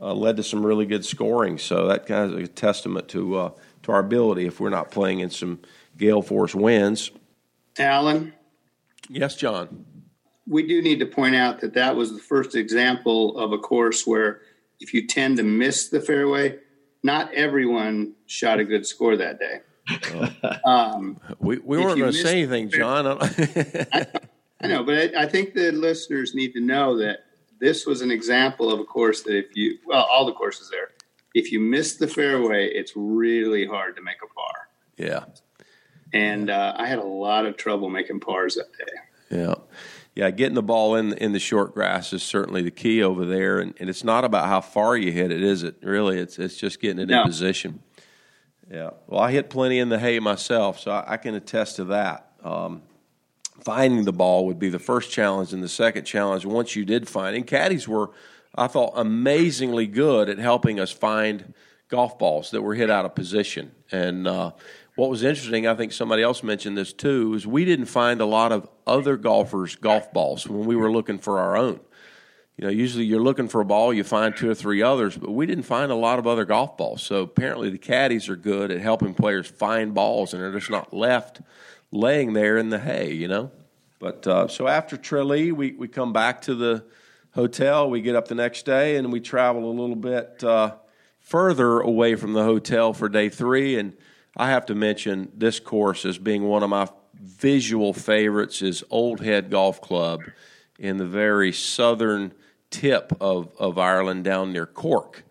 Speaker 3: uh, led to some really good scoring. So that kind of is a testament to uh, to our ability if we're not playing in some gale force winds.
Speaker 6: Allen.
Speaker 3: Yes, John.
Speaker 6: We do need to point out that that was the first example of a course where if you tend to miss the fairway, not everyone shot a good score that day.
Speaker 3: um, we we weren't going to say anything, John.
Speaker 6: I, I, know, but I, I think the listeners need to know that this was an example of a course that if you well all the courses there if you miss the fairway it's really hard to make a par
Speaker 3: yeah
Speaker 6: and uh, i had a lot of trouble making pars that day
Speaker 3: yeah yeah getting the ball in in the short grass is certainly the key over there and, and it's not about how far you hit it is it really it's it's just getting it no. in position yeah well i hit plenty in the hay myself so i, I can attest to that um, finding the ball would be the first challenge, and the second challenge, once you did find, and caddies were, I thought, amazingly good at helping us find golf balls that were hit out of position. And uh, what was interesting, I think somebody else mentioned this too, is we didn't find a lot of other golfers' golf balls when we were looking for our own. You know, usually you're looking for a ball, you find two or three others, but we didn't find a lot of other golf balls. So apparently the caddies are good at helping players find balls, and they're just not left laying there in the hay, you know. But uh, so after Tralee, we we come back to the hotel. We get up the next day and we travel a little bit uh, further away from the hotel for day three. And I have to mention this course as being one of my visual favorites is Old Head Golf Club in the very southern tip of, of Ireland down near Cork.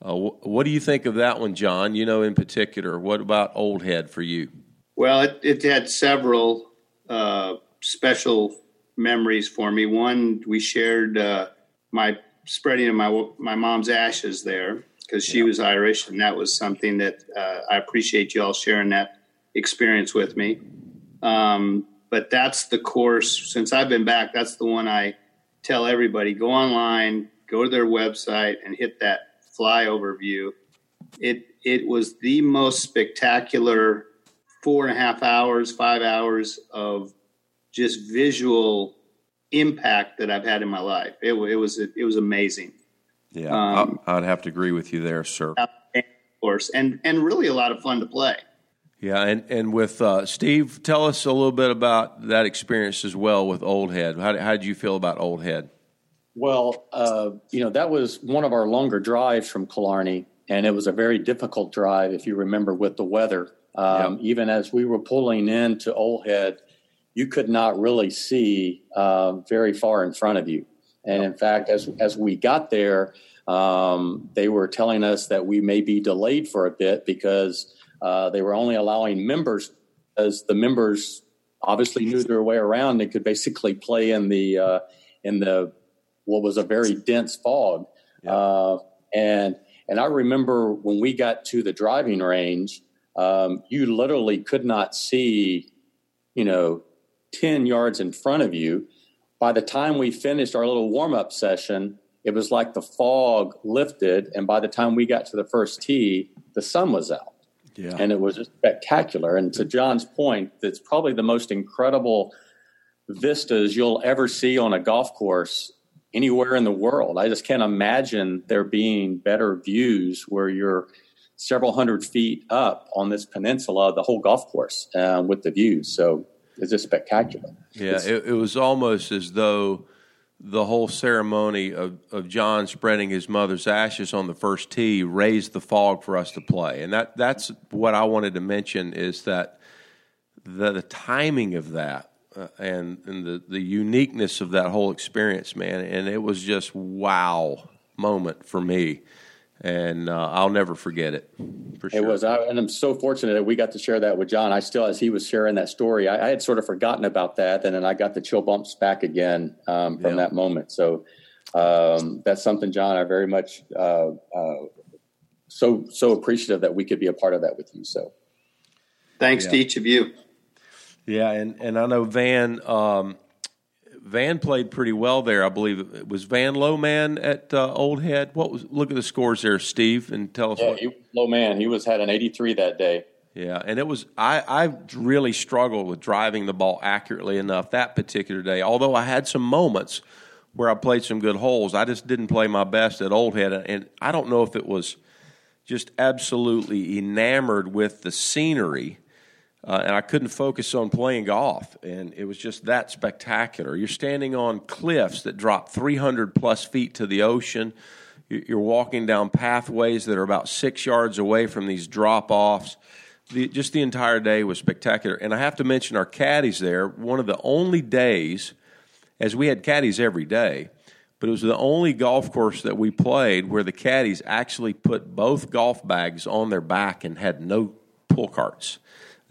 Speaker 3: Uh, wh- what do you think of that one, John? You know, in particular, what about Old Head for you?
Speaker 6: Well, it, it had several uh, special memories for me. One, we shared uh, my spreading of my my mom's ashes there because she yeah. was Irish, and that was something that uh, I appreciate you all sharing that experience with me. Um, but that's the course since I've been back. That's the one I tell everybody: go online, go to their website, and hit that flyover view. It it was the most spectacular four and a half hours, five hours of just visual impact that I've had in my life. It, it was it was amazing.
Speaker 3: Yeah, um, I'd have to agree with you there, sir.
Speaker 6: Of course, and and really a lot of fun to play.
Speaker 3: Yeah, and and with uh, Steve, tell us a little bit about that experience as well with Old Head. How, how did you feel about Old Head?
Speaker 5: Well, uh, you know that was one of our longer drives from Killarney, and it was a very difficult drive if you remember with the weather. Um, yep. Even as we were pulling into Old Head, you could not really see uh, very far in front of you. And in fact, as as we got there, um, they were telling us that we may be delayed for a bit because uh, they were only allowing members, as the members obviously knew their way around and could basically play in the uh, in the what was a very dense fog. Yeah. Uh, and and I remember when we got to the driving range, um, you literally could not see, you know, 10 yards in front of you. By the time we finished our little warm up session, it was like the fog lifted. And by the time we got to the first tee, the sun was out. Yeah. And it was just spectacular. And to John's point, it's probably the most incredible vistas you'll ever see on a golf course anywhere in the world. I just can't imagine there being better views where you're several hundred feet up on this peninsula, the whole golf course uh, with the views. So it's just spectacular.
Speaker 3: Yeah, it, it, was almost as though the whole ceremony of, of John spreading his mother's ashes on the first tee raised the fog for us to play, and that that's what I wanted to mention is that the, the timing of that uh, and and the the uniqueness of that whole experience, man, and it was just wow moment for me and uh, I'll never forget it. For sure.
Speaker 5: It was, I, and I'm so fortunate that we got to share that with John. I still, as he was sharing that story, I, I had sort of forgotten about that, and then I got the chill bumps back again um, from yeah. that moment. So um, that's something, John. I very much uh, uh, so so appreciative that we could be a part of that with you. So
Speaker 6: thanks yeah. to each of you.
Speaker 3: Yeah, and and I know Van. Um, Van played pretty well there. I believe it was Van low man at uh, Old Head. What was look at the scores there, Steve, and tell us.
Speaker 5: Yeah,
Speaker 3: what,
Speaker 5: he low man. He was had an eighty three that day.
Speaker 3: Yeah, and it was I I really struggled with driving the ball accurately enough that particular day. Although I had some moments where I played some good holes, I just didn't play my best at Old Head, and I don't know if it was just absolutely enamored with the scenery uh, and I couldn't focus on playing golf. And it was just that spectacular. You're standing on cliffs that drop 300 plus feet to the ocean. You're walking down pathways that are about six yards away from these drop offs. The, just the entire day was spectacular. And I have to mention our caddies there. One of the only days, as we had caddies every day, but it was the only golf course that we played where the caddies actually put both golf bags on their back and had no pull carts.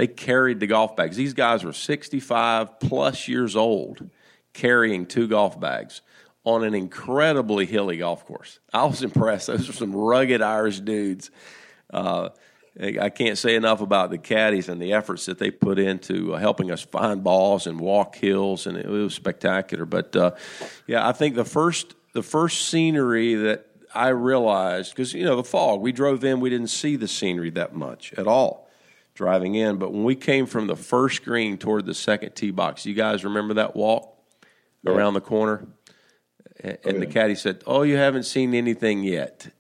Speaker 3: They carried the golf bags. These guys were 65 plus years old carrying two golf bags on an incredibly hilly golf course. I was impressed. Those are some rugged Irish dudes. Uh, I can't say enough about the caddies and the efforts that they put into uh, helping us find balls and walk hills, and it was spectacular. But uh, yeah, I think the first the first scenery that I realized because you know the fog, we drove in, we didn't see the scenery that much at all driving in. But when we came from the first green toward the second tee box, you guys remember that walk yeah. around the corner? Oh, and, oh, yeah. the caddy said, "Oh, you haven't seen anything yet."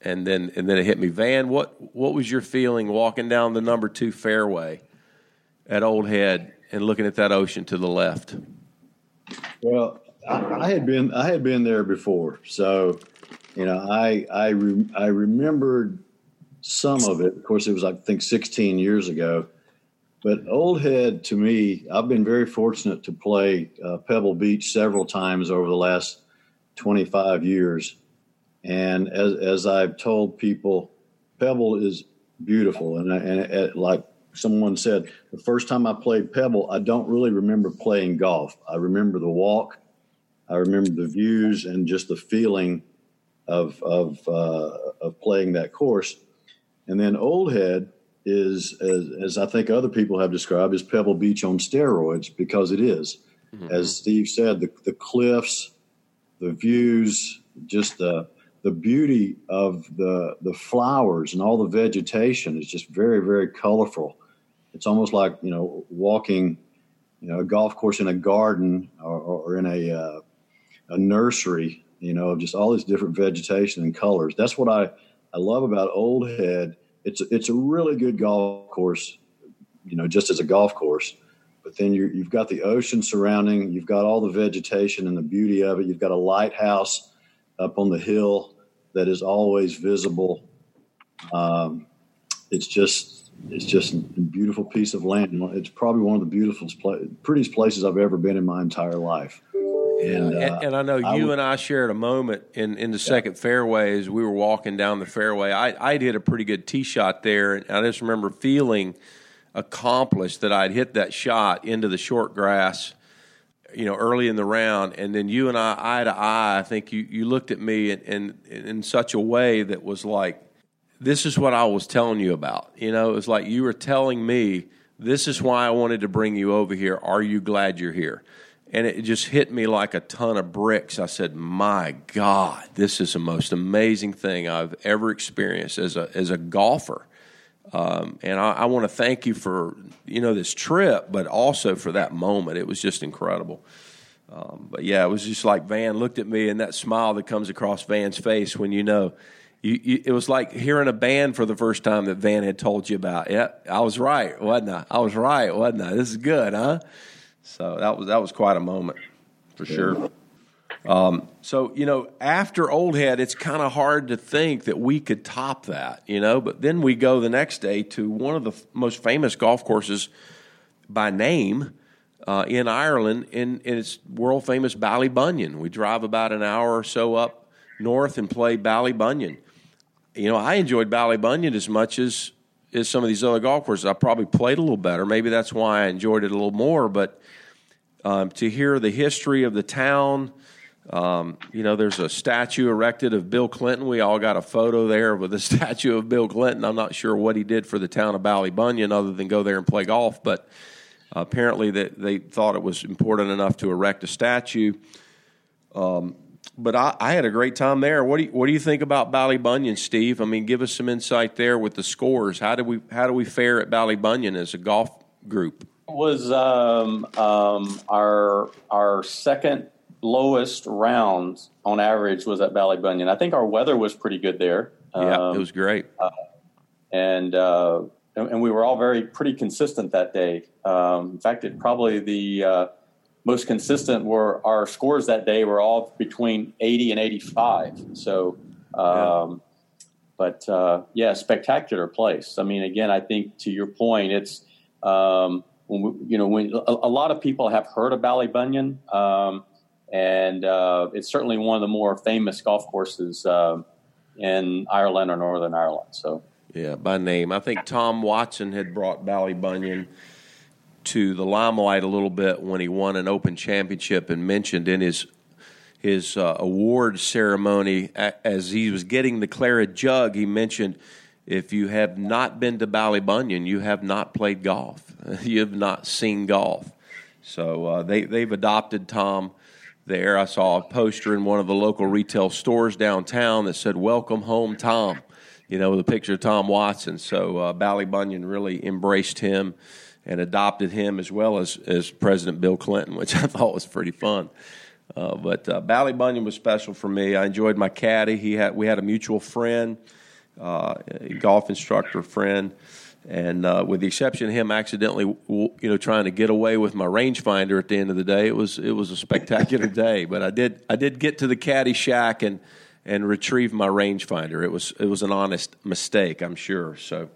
Speaker 3: And then and then it hit me, Van. What what was your feeling walking down the number two fairway at Old Head and looking at that ocean to the left?
Speaker 4: Well, I, I had been I had been there before, so you know I I re, I remembered some of it. Of course, it was I think 16 years ago. But Old Head, to me, I've been very fortunate to play uh, Pebble Beach several times over the last 25 years. And as, as I've told people, Pebble is beautiful. And, and it, like someone said, the first time I played Pebble, I don't really remember playing golf. I remember the walk, I remember the views, and just the feeling of of uh, of playing that course. And then Old Head is, as, as, I think other people have described, is Pebble Beach on steroids because it is. Mm-hmm. As Steve said, the, the cliffs, the views, just the the beauty of the the flowers and all the vegetation is just very very colorful. It's almost like you know walking, you know, a golf course in a garden or, or in a uh, a nursery. You know, just all these different vegetation and colors. That's what I I love about Old Head. It's it's a really good golf course. You know, just as a golf course. But then you you've got the ocean surrounding. You've got all the vegetation and the beauty of it. You've got a lighthouse up on the hill that is always visible. Um, it's just it's just a beautiful piece of land. It's probably one of the beautiful, prettiest places I've ever been in my entire life.
Speaker 3: And, uh, and, I know you would, and I shared a moment in, in the second fairway as we were walking down the fairway. I, I did a pretty good tee shot there, and I just remember feeling accomplished that I'd hit that shot into the short grass you know, early in the round, and then you and I, eye to eye, I think you, you looked at me in, in, in such a way that was like, this is what I was telling you about. You know, it was like you were telling me, this is why I wanted to bring you over here. Are you glad you're here? And it just hit me like a ton of bricks. I said, my God, this is the most amazing thing I've ever experienced as a, as a golfer. Um, and I, I want to thank you for you know this trip, but also for that moment. It was just incredible. Um, but yeah, it was just like Van looked at me and that smile that comes across Van's face when you know. You, you, it was like hearing a band for the first time that Van had told you about. Yeah, I was right, wasn't I? I was right, wasn't I? This is good, huh? So that was that was quite a moment for sure. Um, so you know, after Old Head, it's kind of hard to think that we could top that, you know. But then we go the next day to one of the f- most famous golf courses by name uh, in Ireland, in, in its world famous Ballybunion. We drive about an hour or so up north and play Ballybunion. You know, I enjoyed Ballybunion as much as as some of these other golf courses. I probably played a little better. Maybe that's why I enjoyed it a little more. But um, to hear the history of the town um, you know, there's a statue erected of Bill Clinton. We all got a photo there with a statue of Bill Clinton. I'm not sure what he did for the town of Ballybunion other than go there and play golf, but apparently they, they thought it was important enough to erect a statue. Um, but I, I, had a great time there. What do you, what do you think about Ballybunion, Steve? I mean, give us some insight there with the scores. How did we how do we fare at Ballybunion as a golf group?
Speaker 5: Was um, um, our our second lowest round on average was at Ballybunion. I think our weather was pretty good there.
Speaker 3: Yeah, um, it was great. Uh,
Speaker 5: and, uh, and we were all very pretty consistent that day. Um, in fact, it probably the uh, most consistent were our scores that day were all between 80 and 85. So, um, yeah. but uh, yeah, spectacular place. I mean, again, I think to your point, it's um, when you know when a, a, lot of people have heard of Ballybunion. Um, and uh, it's certainly one of the more famous golf courses uh, in Ireland or Northern Ireland. So,
Speaker 3: yeah, by name, I think Tom Watson had brought Ballybunion to the limelight a little bit when he won an Open Championship and mentioned in his his uh, award ceremony as he was getting the claret jug, he mentioned. If you have not been to Ballybunion, you have not played golf. you have not seen golf. So uh, they they've adopted Tom there. I saw a poster in one of the local retail stores downtown that said "Welcome Home, Tom." You know, with a picture of Tom Watson. So uh, Ballybunion really embraced him and adopted him as well as as President Bill Clinton, which I thought was pretty fun. Uh, but uh, Ballybunion was special for me. I enjoyed my caddy. He had we had a mutual friend, uh, golf instructor friend, And uh, with the exception of him accidentally, you know, trying to get away with my rangefinder at the end of the day, it was it was a spectacular day. But I did I did get to the caddy shack and and retrieve my rangefinder. It was it was an honest mistake, I'm sure. So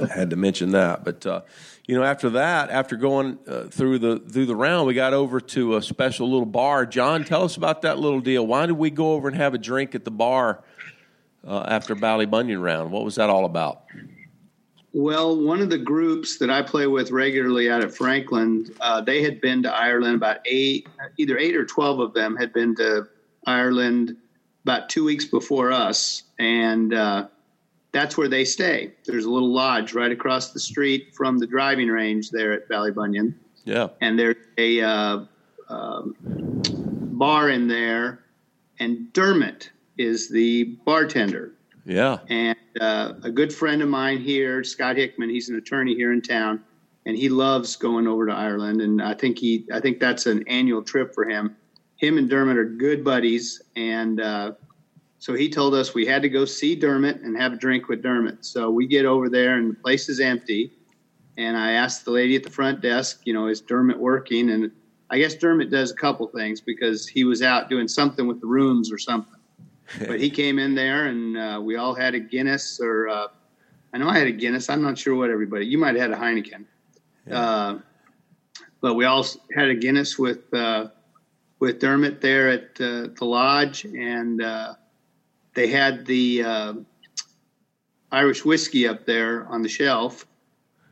Speaker 3: I had to mention that. But uh, you know, after that, after going uh, through the through the round, we got over to a special little bar. John, tell us about that little deal. Why did we go over and have a drink at the bar uh, after Ballybunion round? What was that all about?
Speaker 6: Well, one of the groups that I play with regularly out at Franklin, uh, they had been to Ireland. About eight, either eight or twelve of them had been to Ireland about two weeks before us, and uh, that's where they stay. There's a little lodge right across the street from the driving range there at Ballybunion.
Speaker 3: Yeah,
Speaker 6: and there's a uh, um, bar in there, and Dermot is the bartender
Speaker 3: yeah.
Speaker 6: And uh, a good friend of mine here, Scott Hickman, he's an attorney here in town, and he loves going over to Ireland. And I think he, I think that's an annual trip for him. Him and Dermot are good buddies, and uh, so he told us we had to go see Dermot and have a drink with Dermot. So we get over there, and the place is empty. And I asked the lady at the front desk, you know, is Dermot working? And I guess Dermot does a couple things because he was out doing something with the rooms or something but he came in there and uh, we all had a Guinness or uh, I know I had a Guinness. I'm not sure what everybody. You might have had a Heineken, yeah. uh, but we all had a Guinness with uh, with Dermot there at uh, the lodge, and uh, they had the Irish whiskey up there on the shelf.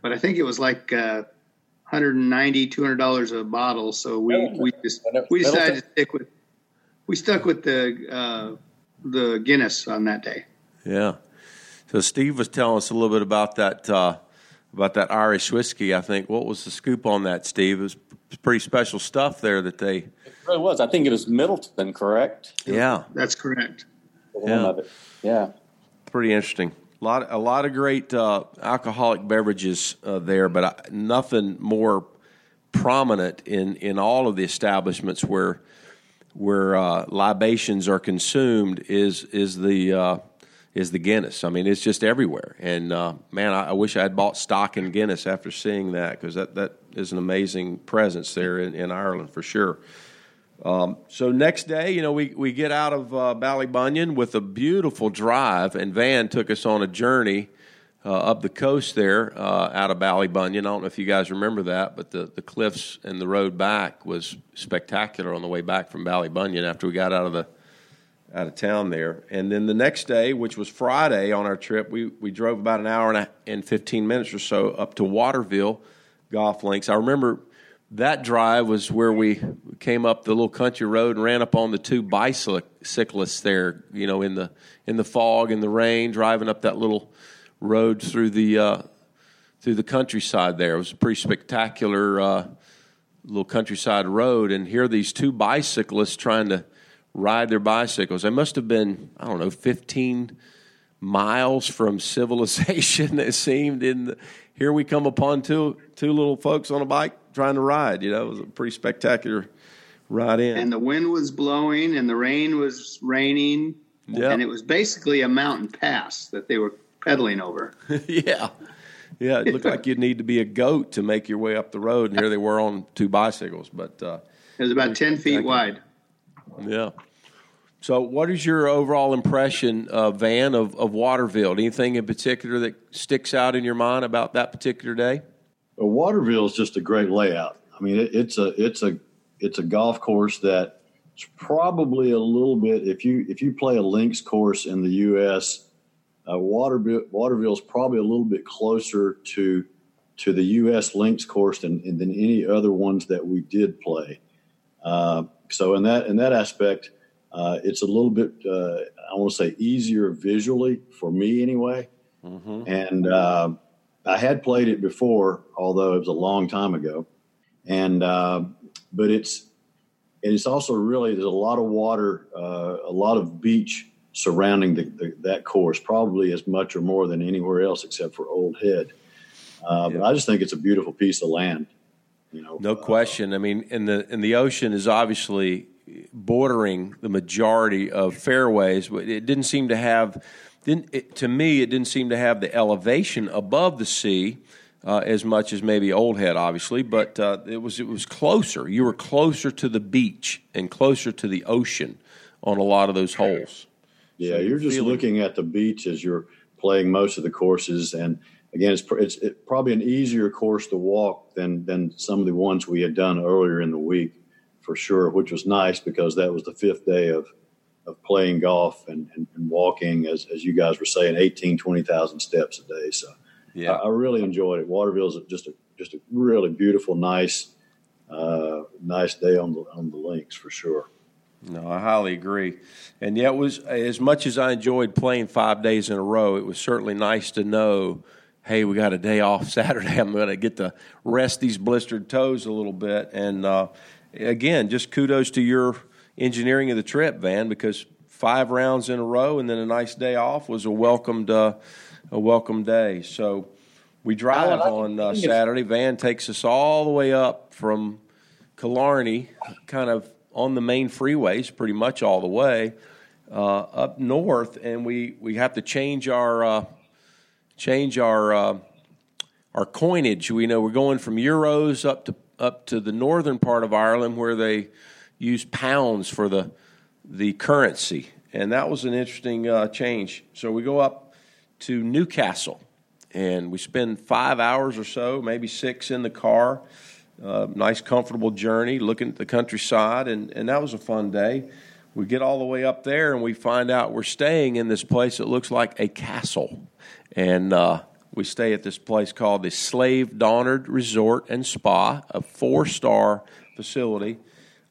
Speaker 6: But I think it was like 190 200 dollars a bottle. So we we just we decided to stick with we stuck with the the Guinness on that day.
Speaker 3: Yeah. So Steve was telling us a little bit about that uh, about that Irish whiskey. I think what was the scoop on that, Steve? It was pretty special stuff there that they. It
Speaker 5: really was. I think it was Midleton, correct?
Speaker 3: Yeah,
Speaker 6: that's correct.
Speaker 5: Yeah. yeah.
Speaker 3: Pretty interesting. A lot, a lot of great uh, alcoholic beverages uh, there, but I, nothing more prominent in in all of the establishments where where uh, libations are consumed is is the uh, is the Guinness. I mean, it's just everywhere. And uh, man, I, I, wish I had bought stock in Guinness after seeing that because that, that is an amazing presence there in, in Ireland for sure. Um, so next day, you know, we, we get out of uh, Ballybunion with a beautiful drive, and Van took us on a journey uh, up the coast there uh, out of Ballybunion. I don't know if you guys remember that, but the, the cliffs and the road back was spectacular on the way back from Ballybunion after we got out of the out of town there. And then the next day, which was Friday on our trip, we, we drove about an hour and, a, and 15 minutes or so up to Waterville Golf Links. I remember that drive was where we came up the little country road and ran up on the two bicyclists there, you know, in the in the fog and the rain, driving up that little rode through the uh, through the countryside. There it was a pretty spectacular uh, little countryside road, and here these two bicyclists trying to ride their bicycles. They must have been I don't know fifteen miles from civilization. It seemed in the, here we come upon two two little folks on a bike trying to ride. You know, it was a pretty spectacular ride in.
Speaker 6: And the wind was blowing, and the rain was raining. Yep. And it was basically a mountain pass that they were pedaling over.
Speaker 3: yeah. Yeah, it looked like you'd need to be a goat to make your way up the road, and here they were on two bicycles. But uh,
Speaker 6: it was about ten feet wide.
Speaker 3: Yeah. So, what is your overall impression, uh, Van, of, of Waterville? Anything in particular that sticks out in your mind about that particular day?
Speaker 4: Well, Waterville is just a great layout. I mean, it, it's a it's a it's a golf course that it's probably a little bit if you if you play a links course in the U.S uh, Waterville, Waterville is probably a little bit closer to to the U.S. links course than, than any other ones that we did play. Uh, so in that in that aspect, uh, it's a little bit uh, I want to say easier visually for me anyway. Mm-hmm. And uh, I had played it before, although it was a long time ago. And uh, but it's and it's also really there's a lot of water, uh, a lot of beach surrounding the, the, that course, probably as much or more than anywhere else except for Old Head. Uh, yeah. But I just think it's a beautiful piece of land. You know,
Speaker 3: no question. I mean, and the and the ocean is obviously bordering the majority of fairways, but it didn't seem to have didn't it, to me it didn't seem to have the elevation above the sea uh, as much as maybe Old Head, obviously, but uh, it was it was closer. You were closer to the beach and closer to the ocean on a lot of those holes.
Speaker 4: Yeah, so you're just feeling, looking at the beach as you're playing most of the courses, and again, it's it's it, probably an easier course to walk than than some of the ones we had done earlier in the week, for sure. Which was nice because that was the fifth day of of playing golf and, and, and walking, as as you guys were saying, 18, 20,000 steps a day. So, yeah, I, I, really enjoyed it. Waterville's just a just a really beautiful, nice, uh, nice day on the on the links for sure.
Speaker 3: No, I highly agree. And yet, was as much as I enjoyed playing five days in a row, it was certainly nice to know, hey, we got a day off Saturday. I'm going to get to rest these blistered toes a little bit. And uh, again, just kudos to your engineering of the trip, Van, because five rounds in a row and then a nice day off was a welcomed uh, a welcome day. So we drive on uh, Saturday. Van takes us all the way up from Killarney, kind of on the main freeways pretty much all the way uh, up north, and we, we have to change our uh, change our uh, our coinage. We know we're going from euros up to up to the northern part of Ireland where they use pounds for the the currency, and that was an interesting uh, change. So we go up to Newcastle, and we spend five hours or so, maybe six, in the car uh, nice, comfortable journey, looking at the countryside, and, and that was a fun day. We get all the way up there, and we find out we're staying in this place that looks like a castle. And uh, we stay at this place called the Slieve Donard Resort and Spa, a four star facility.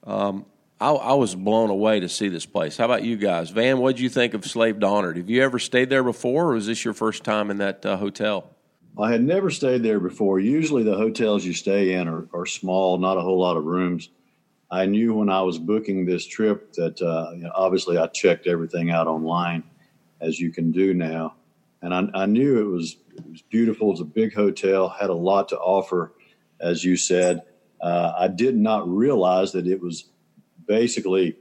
Speaker 3: Um, I, I, was blown away to see this place. How about you guys? Van, what did you think of Slieve Donard? Have you ever stayed there before, or was this your first time in that uh, hotel?
Speaker 4: I had never stayed there before. Usually, the hotels you stay in are, are small, not a whole lot of rooms. I knew when I was booking this trip that uh, you know, obviously I checked everything out online, as you can do now, and I, I knew it was it was beautiful. It was a big hotel, had a lot to offer, as you said. Uh, I did not realize that it was basically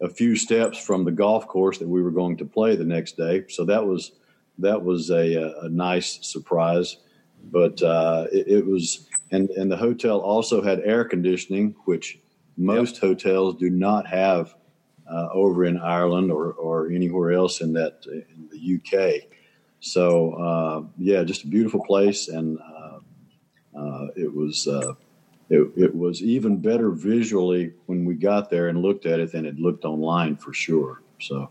Speaker 4: a few steps from the golf course that we were going to play the next day. So that was that was a, a nice surprise. But uh, it, it, was, and, and the hotel also had air conditioning, which most yep. hotels do not have uh, over in Ireland or, or anywhere else in that in the UK. So uh, yeah, just a beautiful place, and uh, uh, it was uh, it, it, was even better visually when we got there and looked at it than it looked online for sure. So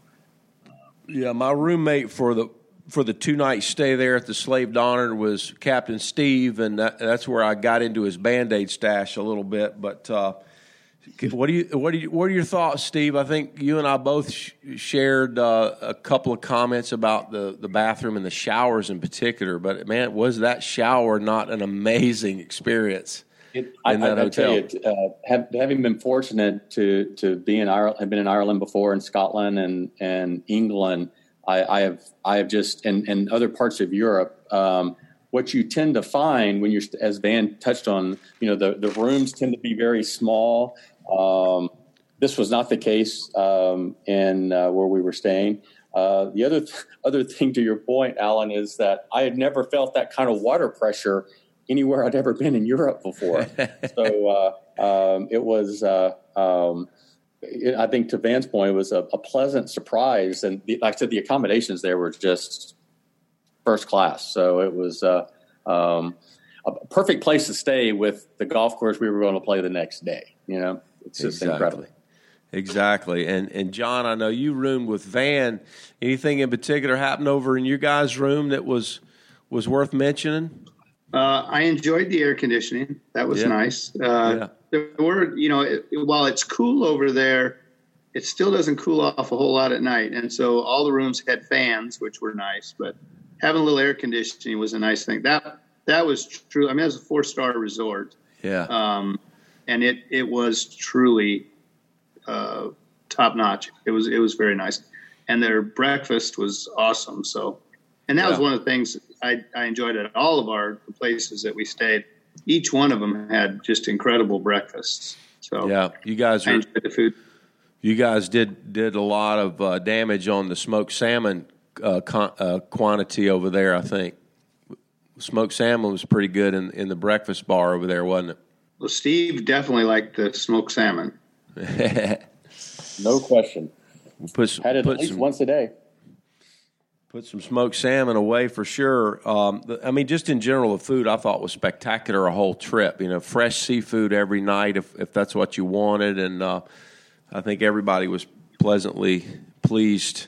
Speaker 3: yeah, my roommate for the for the two night stay there at the Slieve Donard was Captain Steve, and that, that's where I got into his band aid stash a little bit. But uh, what do you what do you what are your thoughts, Steve? I think you and I both sh- shared uh, a couple of comments about the the bathroom and the showers in particular. But man, was that shower not an amazing experience? It,
Speaker 5: I, I, I tell you, uh, have, having been fortunate to to be in Ireland, have been in Ireland before, in Scotland and and England I, I have I have just and and other parts of Europe. Um, what you tend to find when you're, as Van touched on, you know, the the rooms tend to be very small. Um, this was not the case um, in uh, where we were staying. Uh, the other th- other thing to your point, Allen, is that I had never felt that kind of water pressure anywhere I'd ever been in Europe before. so uh, um, it was uh, um, I think to Van's point, it was a, a pleasant surprise, and the, like I said, the accommodations there were just first class. So it was uh, um, a perfect place to stay with the golf course we were going to play the next day. You know, it's just exactly. incredible.
Speaker 3: Exactly, and and John, I know you roomed with Van. Anything in particular happened over in your guys' room that was was worth mentioning?
Speaker 6: Uh, I enjoyed the air conditioning. That was yeah. nice. Uh, yeah there were, you know, it, while it's cool over there, it still doesn't cool off a whole lot at night. And so all the rooms had fans, which were nice, but having a little air conditioning was a nice thing. That that was true. I mean, it was a four star resort.
Speaker 3: Yeah.
Speaker 6: Um, and it it was truly uh, top notch. It was it was very nice, and their breakfast was awesome. So, and that yeah. was one of the things I, I enjoyed at all of our places that we stayed each one of them had just incredible breakfasts. So
Speaker 3: yeah, you guys
Speaker 6: are the food.
Speaker 3: You guys did did a lot of uh, damage on the smoked salmon uh, con- uh, quantity over there. I think smoked salmon was pretty good in in the breakfast bar over there, wasn't it?
Speaker 6: Well, Steve definitely liked the smoked salmon.
Speaker 5: No question.
Speaker 3: We put some,
Speaker 5: Had it
Speaker 3: put
Speaker 5: at least
Speaker 3: some,
Speaker 5: once a day.
Speaker 3: Put some smoked salmon away for sure. Um, I mean, just in general, the food I thought was spectacular a whole trip. You know, fresh seafood every night if if that's what you wanted, and uh, I think everybody was pleasantly pleased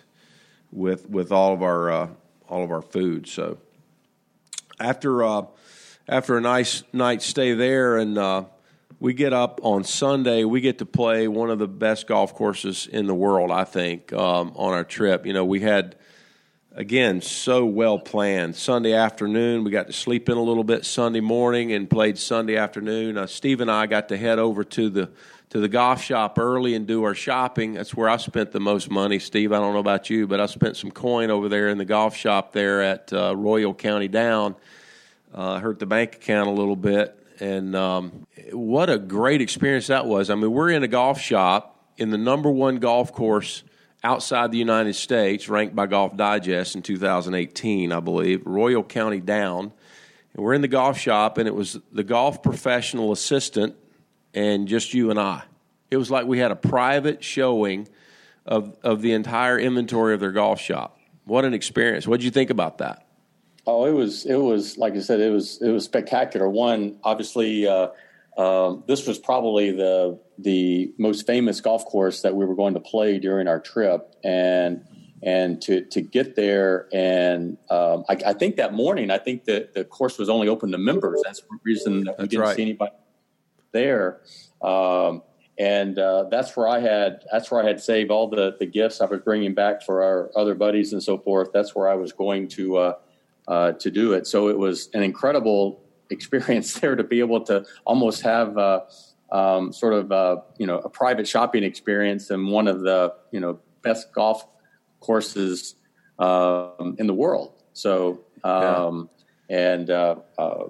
Speaker 3: with with all of our uh, all of our food. So after uh, after a nice night stay there, and uh, we get up on Sunday, we get to play one of the best golf courses in the world. I think um, on our trip, you know, we had again so well planned. Sunday afternoon, we got to sleep in a little bit Sunday morning and played Sunday afternoon. Uh, Steve and I got to head over to the to the golf shop early and do our shopping. That's where I spent the most money. Steve, I don't know about you, but I spent some coin over there in the golf shop there at uh, Royal County Down. Uh, hurt the bank account a little bit, and um, what a great experience that was. I mean, we're in a golf shop in the number one golf course outside the United States, ranked by Golf Digest in 2018, I believe, Royal County Down. And we're in the golf shop, and it was the golf professional assistant and just you and I. It was like we had a private showing of of the entire inventory of their golf shop. What an experience! What did you think about that?
Speaker 5: Oh, it was it was like I said, it was it was spectacular. One, obviously, uh, um, this was probably the the most famous golf course that we were going to play during our trip, and and to to get there, and um, I, I think that morning, I think that the course was only open to members. That's the reason that we
Speaker 3: That's
Speaker 5: didn't
Speaker 3: right.
Speaker 5: see anybody there. Um, and uh, that's where I had that's where I had saved all the the gifts I was bringing back for our other buddies and so forth. That's where I was going to uh, uh, to do it. So it was an incredible experience there to be able to almost have uh, um, sort of uh, you know a private shopping experience in one of the you know best golf courses um, in the world. So um, and uh, uh,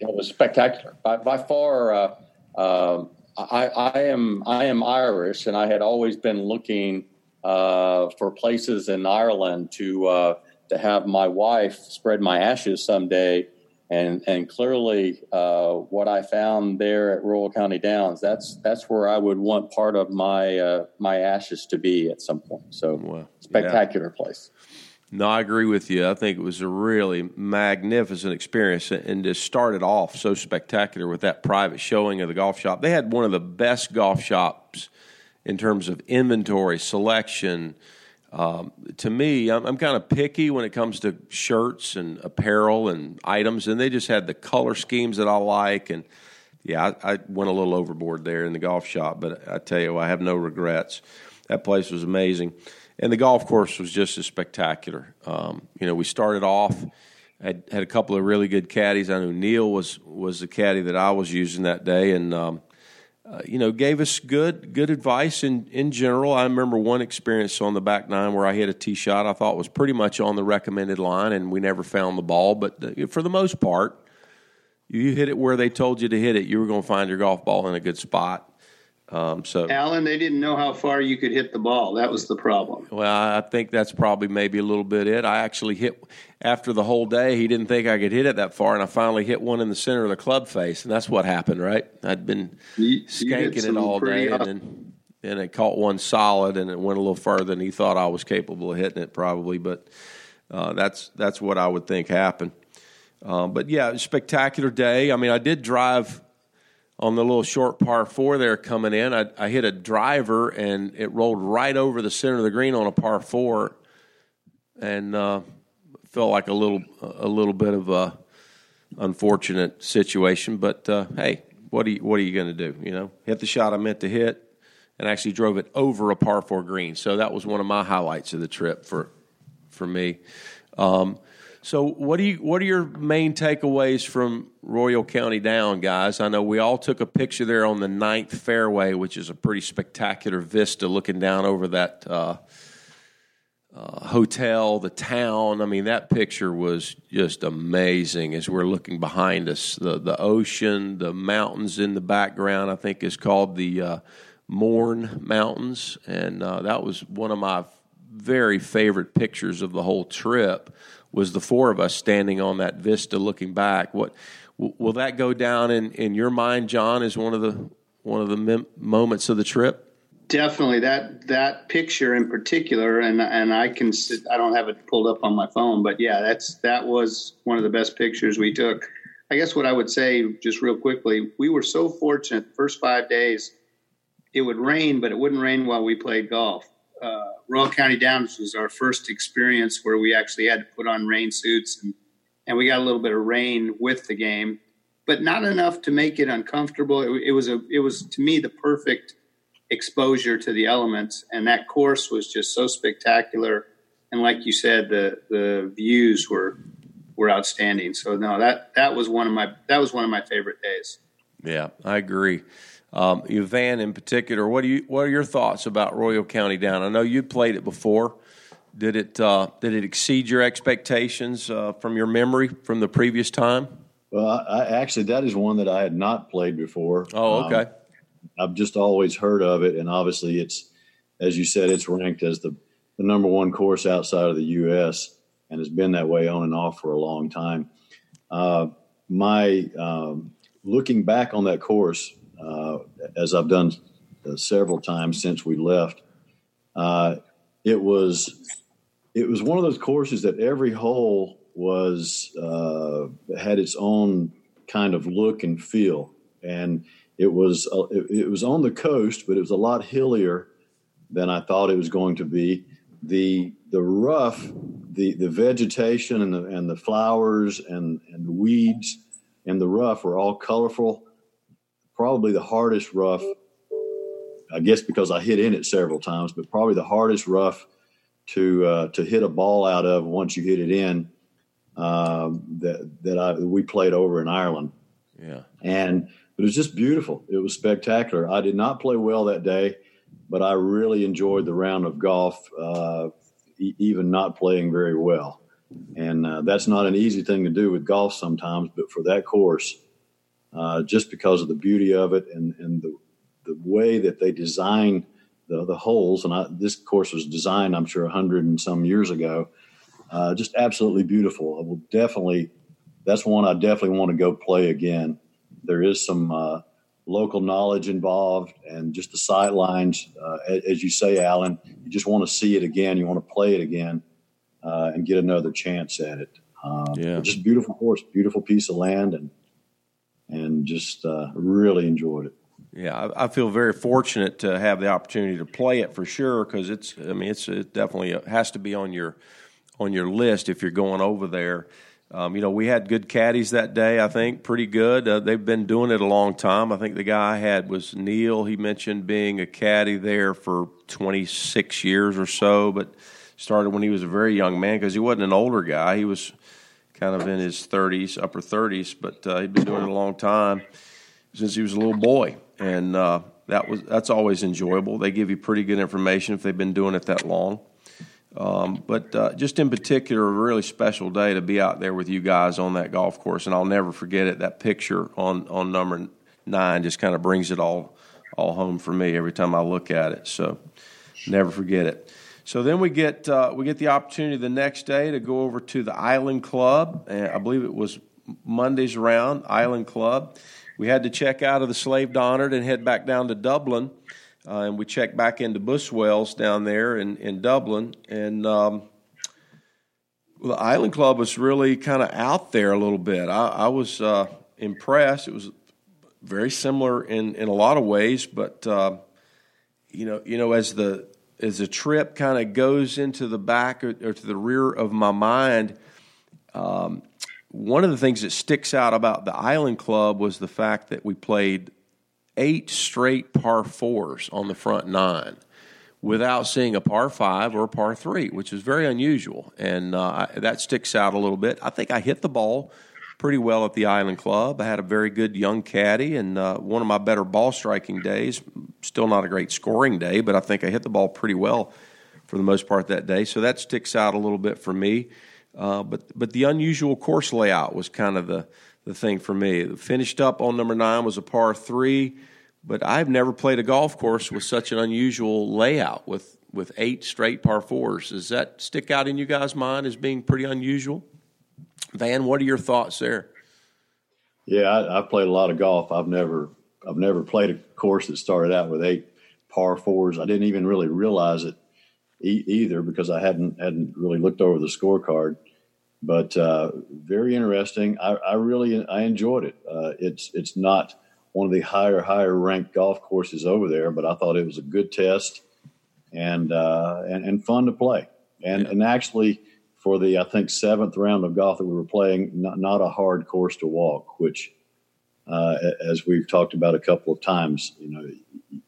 Speaker 5: it was spectacular by, by far. Uh, um, I, I am I am Irish, and I had always been looking uh, for places in Ireland to uh, to have my wife spread my ashes someday. And and clearly, uh, what I found there at Royal County Downs that's that's where I would want part of my uh, my ashes to be at some point. So
Speaker 3: Wow.
Speaker 5: spectacular place.
Speaker 3: No, I agree with you. I think it was a really magnificent experience, and to start it off so spectacular with that private showing of the golf shop. They had one of the best golf shops in terms of inventory selection. Um, to me, I'm, I'm kind of picky when it comes to shirts and apparel and items, and they just had the color schemes that I like. And yeah, I, I went a little overboard there in the golf shop, but I tell you, I have no regrets. That place was amazing, and the golf course was just as spectacular. Um, you know, we started off. Had had a couple of really good caddies. I know Neil was was the caddy that I was using that day, and um, uh, you know, gave us good good advice in in general. I remember one experience on the back nine where I hit a tee shot I thought was pretty much on the recommended line, and we never found the ball. But uh, for the most part, you hit it where they told you to hit it. You were going to find your golf ball in a good spot. Um, so,
Speaker 6: Allen, they didn't know how far you could hit the ball. That was the problem.
Speaker 3: well, I think that's probably maybe a little bit it. I actually hit after the whole day. He didn't think I could hit it that far, and I finally hit one in the center of the club face, and that's what happened, right? I'd been
Speaker 6: You- you
Speaker 3: skanking it all day, and then and it caught one solid, and it went a little further than he thought I was capable of hitting it, probably. But uh, that's that's what I would think happened. Um, but yeah, spectacular day. I mean, I did drive on the little short par four there coming in. I, I hit a driver, and it rolled right over the center of the green on a par four, and uh, felt like a little a little bit of a unfortunate situation. But uh, hey, what are you, what are you going to do? You know, hit the shot I meant to hit, and actually drove it over a par four green. So that was one of my highlights of the trip for for me. Um, so what do you what are your main takeaways from Royal County Down, guys? I know we all took a picture there on the ninth fairway, which is a pretty spectacular vista looking down over that. Uh, uh, hotel, the town. I mean, that picture was just amazing as we're looking behind us. The the ocean, the mountains in the background, I think is called the uh, Mourne Mountains, and uh, that was one of my very favorite pictures of the whole trip was the four of us standing on that vista looking back. What will that go down in, in your mind, John, as one of the one of the mem- moments of the trip?
Speaker 6: Definitely that that picture in particular, and and I can I don't have it pulled up on my phone, but yeah, that's that was one of the best pictures we took. I guess what I would say just real quickly, we were so fortunate the first five days. It would rain, but it wouldn't rain while we played golf. Uh, Royal County Downs was our first experience where we actually had to put on rain suits, and, and we got a little bit of rain with the game, but not enough to make it uncomfortable. It, it was a it was to me the perfect exposure to the elements, and that course was just so spectacular. And like you said, the the views were were outstanding. So no, that that was one of my that was one of my favorite days.
Speaker 3: Yeah, I agree. Um, you Van in particular, what do you what are your thoughts about Royal County Down? I know you played it before. Did it uh, did it exceed your expectations uh, from your memory from the previous time?
Speaker 4: Well, I, I, actually that is one that I had not played before.
Speaker 3: Oh, okay. Um,
Speaker 4: I've just always heard of it, and obviously it's, as you said, it's ranked as the, the number one course outside of the U.S. and has been that way on and off for a long time. Uh, my um, looking back on that course, uh, as I've done uh, several times since we left, uh, it was it was one of those courses that every hole was uh, had its own kind of look and feel, and it was it, it, was on the coast, but it was a lot hillier than I thought it was going to be. the The rough, the the vegetation and the and the flowers and and the weeds and the rough were all colorful. Probably the hardest rough, I guess, because I hit in it several times, but probably the hardest rough to uh, to hit a ball out of once you hit it in um, that that I we played over in Ireland.
Speaker 3: Yeah,
Speaker 4: and it was just beautiful. It was spectacular. I did not play well that day, but I really enjoyed the round of golf, uh, e- even not playing very well. And uh, that's not an easy thing to do with golf sometimes, but for that course, uh, just because of the beauty of it and, and the, the way that they design the, the holes, and I, this course was designed, I'm sure, hundred and some years ago, uh, just absolutely beautiful. I will definitely, that's one I definitely want to go play again there is some uh, local knowledge involved and just the sight lines. Uh, as you say, Allen, you just want to see it again. You want to play it again uh, and get another chance at it. Um,
Speaker 3: yeah.
Speaker 4: Just beautiful course, beautiful piece of land, and and just uh, really enjoyed it.
Speaker 3: Yeah, I, I, feel very fortunate to have the opportunity to play it for sure because it's. I mean, it's it definitely has to be on your on your list if you're going over there. Um, you know, we had good caddies that day. I think pretty good. Uh, they've been doing it a long time. I think the guy I had was Neil. He mentioned being a caddy there for 26 years or so, but started when he was a very young man because he wasn't an older guy. He was kind of in his 30s, upper 30s, but uh, he'd been doing it a long time since he was a little boy, and uh, that was that's always enjoyable. They give you pretty good information if they've been doing it that long. Um, but uh, just in particular, a really special day to be out there with you guys on that golf course, and I'll never forget it. That picture on on number nine just kind of brings it all all home for me every time I look at it. So never forget it. So then we get uh, we get the opportunity the next day to go over to the Island Club. And I believe it was Monday's round Island Club. We had to check out of the Slieve Donard and head back down to Dublin. Uh, and we checked back into Buswells down there in, in Dublin. And um, the Island Club was really kind of out there a little bit. I, I was uh, impressed. It was very similar in, in a lot of ways, but uh, you know, you know, as the as the trip kind of goes into the back or, or, to the rear of my mind, um, one of the things that sticks out about the Island Club was the fact that we played eight straight par fours on the front nine without seeing a par five or a par three, which is very unusual. And uh, that sticks out a little bit. I think I hit the ball pretty well at the Island Club. I had a very good young caddy and uh, one of my better ball striking days. Still not a great scoring day, but I think I hit the ball pretty well for the most part that day. So that sticks out a little bit for me. Uh, but but the unusual course layout was kind of the the thing for me. Finished up on number nine was a par three, but I've never played a golf course with such an unusual layout with with eight straight par fours. Does that stick out in you guys' mind as being pretty unusual? Van, what are your thoughts there?
Speaker 4: Yeah, I, have played a lot of golf. I've never I've never played a course that started out with eight par fours. I didn't even really realize it e- either because I hadn't hadn't really looked over the scorecard. But uh, very interesting. I, I, really I enjoyed it. Uh, it's it's not one of the higher higher ranked golf courses over there, but I thought it was a good test and uh, and, and fun to play. And yeah. and actually for the I think seventh round of golf that we were playing, not, not a hard course to walk, which uh, as we've talked about a couple of times, you know,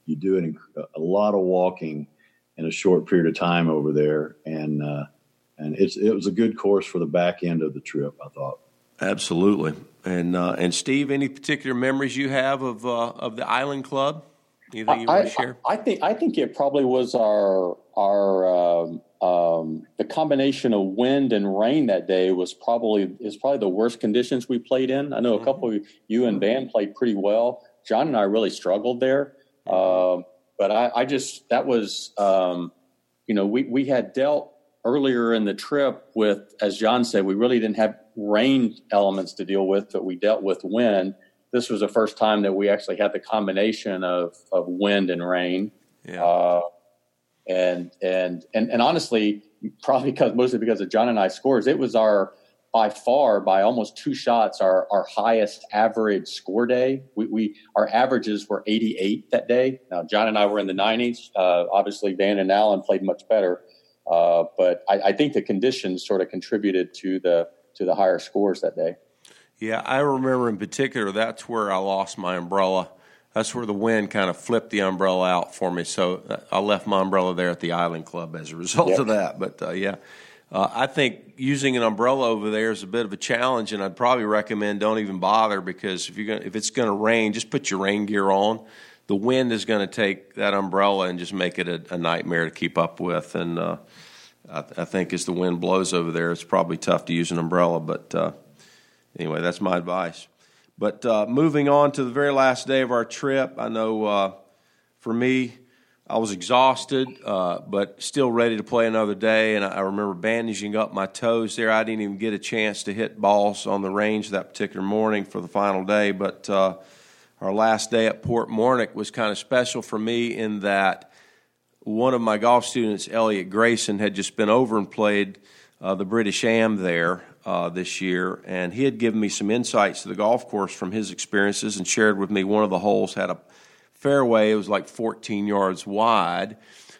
Speaker 4: you do an, a lot of walking in a short period of time over there, and uh, and it's it was a good course for the back end of the trip. I thought.
Speaker 3: Absolutely, and uh, and Steve, any particular memories you have of uh, of the Island Club? Anything you I, want to share?
Speaker 5: I, I, think I think it probably was our our um, um, the combination of wind and rain that day was probably is probably the worst conditions we played in. I know a mm-hmm. couple of you and Van played pretty well. John and I really struggled there, uh, but I, I, just that was um, you know we we had dealt earlier in the trip with as John said we really didn't have rain elements to deal with, but we dealt with wind this was the first time that we actually had the combination of, of wind and rain. Yeah. Uh, and, and, and, and honestly, probably because mostly because of John and I scores, it was our, by far, by almost two shots, our, our highest average score day. We, we our averages were 88 that day. Now John and I were in the 90s. Uh, obviously, Van and Allen played much better, uh, but I, I, think the conditions sort of contributed to the to the higher scores that day.
Speaker 3: Yeah, I remember in particular that's where I lost my umbrella. That's where the wind kind of flipped the umbrella out for me. So uh, I left my umbrella there at the Island Club as a result yep. of that. But uh, yeah, uh, I think using an umbrella over there is a bit of a challenge, and I'd probably recommend don't even bother because if you're gonna, if it's going to rain, just put your rain gear on. The wind is going to take that umbrella and just make it a, a nightmare to keep up with. And uh, I, I, think as the wind blows over there, it's probably tough to use an umbrella. But uh, anyway, that's my advice. But uh, moving on to the very last day of our trip, I know uh, for me, I was exhausted, uh, but still ready to play another day. And I, I, remember bandaging up my toes there. I didn't even get a chance to hit balls on the range that particular morning for the final day. But uh, our last day at Portmarnock was kind of special for me in that one of my golf students, Elliot Grayson, had just been over and played uh, the British Am there uh, this year, and he had given me some insights to the golf course from his experiences and shared with me one of the holes had a fairway. It was like 14 yards wide.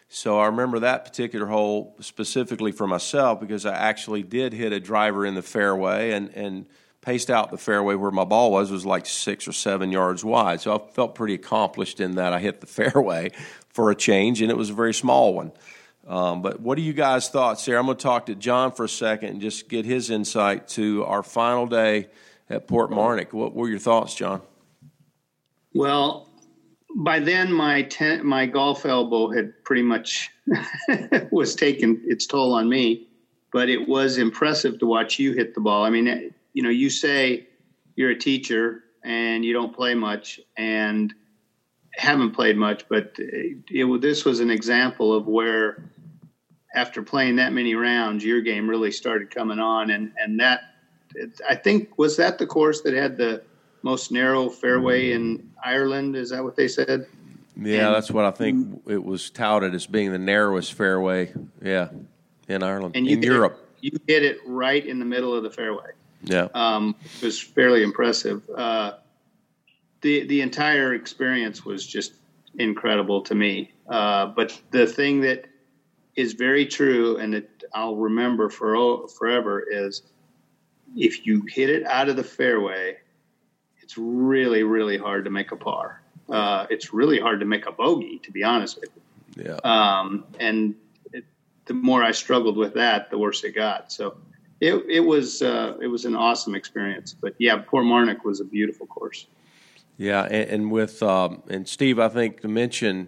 Speaker 3: So I remember that particular hole specifically for myself because I actually did hit a driver in the fairway and, and paced out the fairway where my ball was was like six or seven yards wide. So I felt pretty accomplished in that I hit the fairway for a change, and it was a very small one. Um, but what are you guys' thoughts here? I'm going to talk to John for a second and just get his insight to our final day at Portmarnock. What were your thoughts, John?
Speaker 6: Well, by then my ten, my golf elbow had pretty much was taking its toll on me, but it was impressive to watch you hit the ball. I mean, you know, you say you're a teacher and you don't play much and haven't played much, but it, it, this was an example of where after playing that many rounds, your game really started coming on, and and that I think was that the course that had the most narrow fairway in Ireland. Is that what they said?
Speaker 3: Yeah, and, that's what I think. It was touted as being the narrowest fairway. Yeah, in Ireland, and in Europe,
Speaker 6: it, you hit it right in the middle of the fairway.
Speaker 3: Yeah,
Speaker 6: um, it was fairly impressive. Uh, the the entire experience was just incredible to me. Uh, but the thing that is very true, and that I'll remember for forever is if you hit it out of the fairway, it's really really hard to make a par. Uh, it's really hard to make a bogey, to be honest with
Speaker 3: you. Yeah.
Speaker 6: Um, and it, the more I struggled with that, the worse it got. So it it was uh, it was an awesome experience. But yeah, Portmarnock was a beautiful course.
Speaker 3: Yeah, and, and with um, and Steve, I think to mention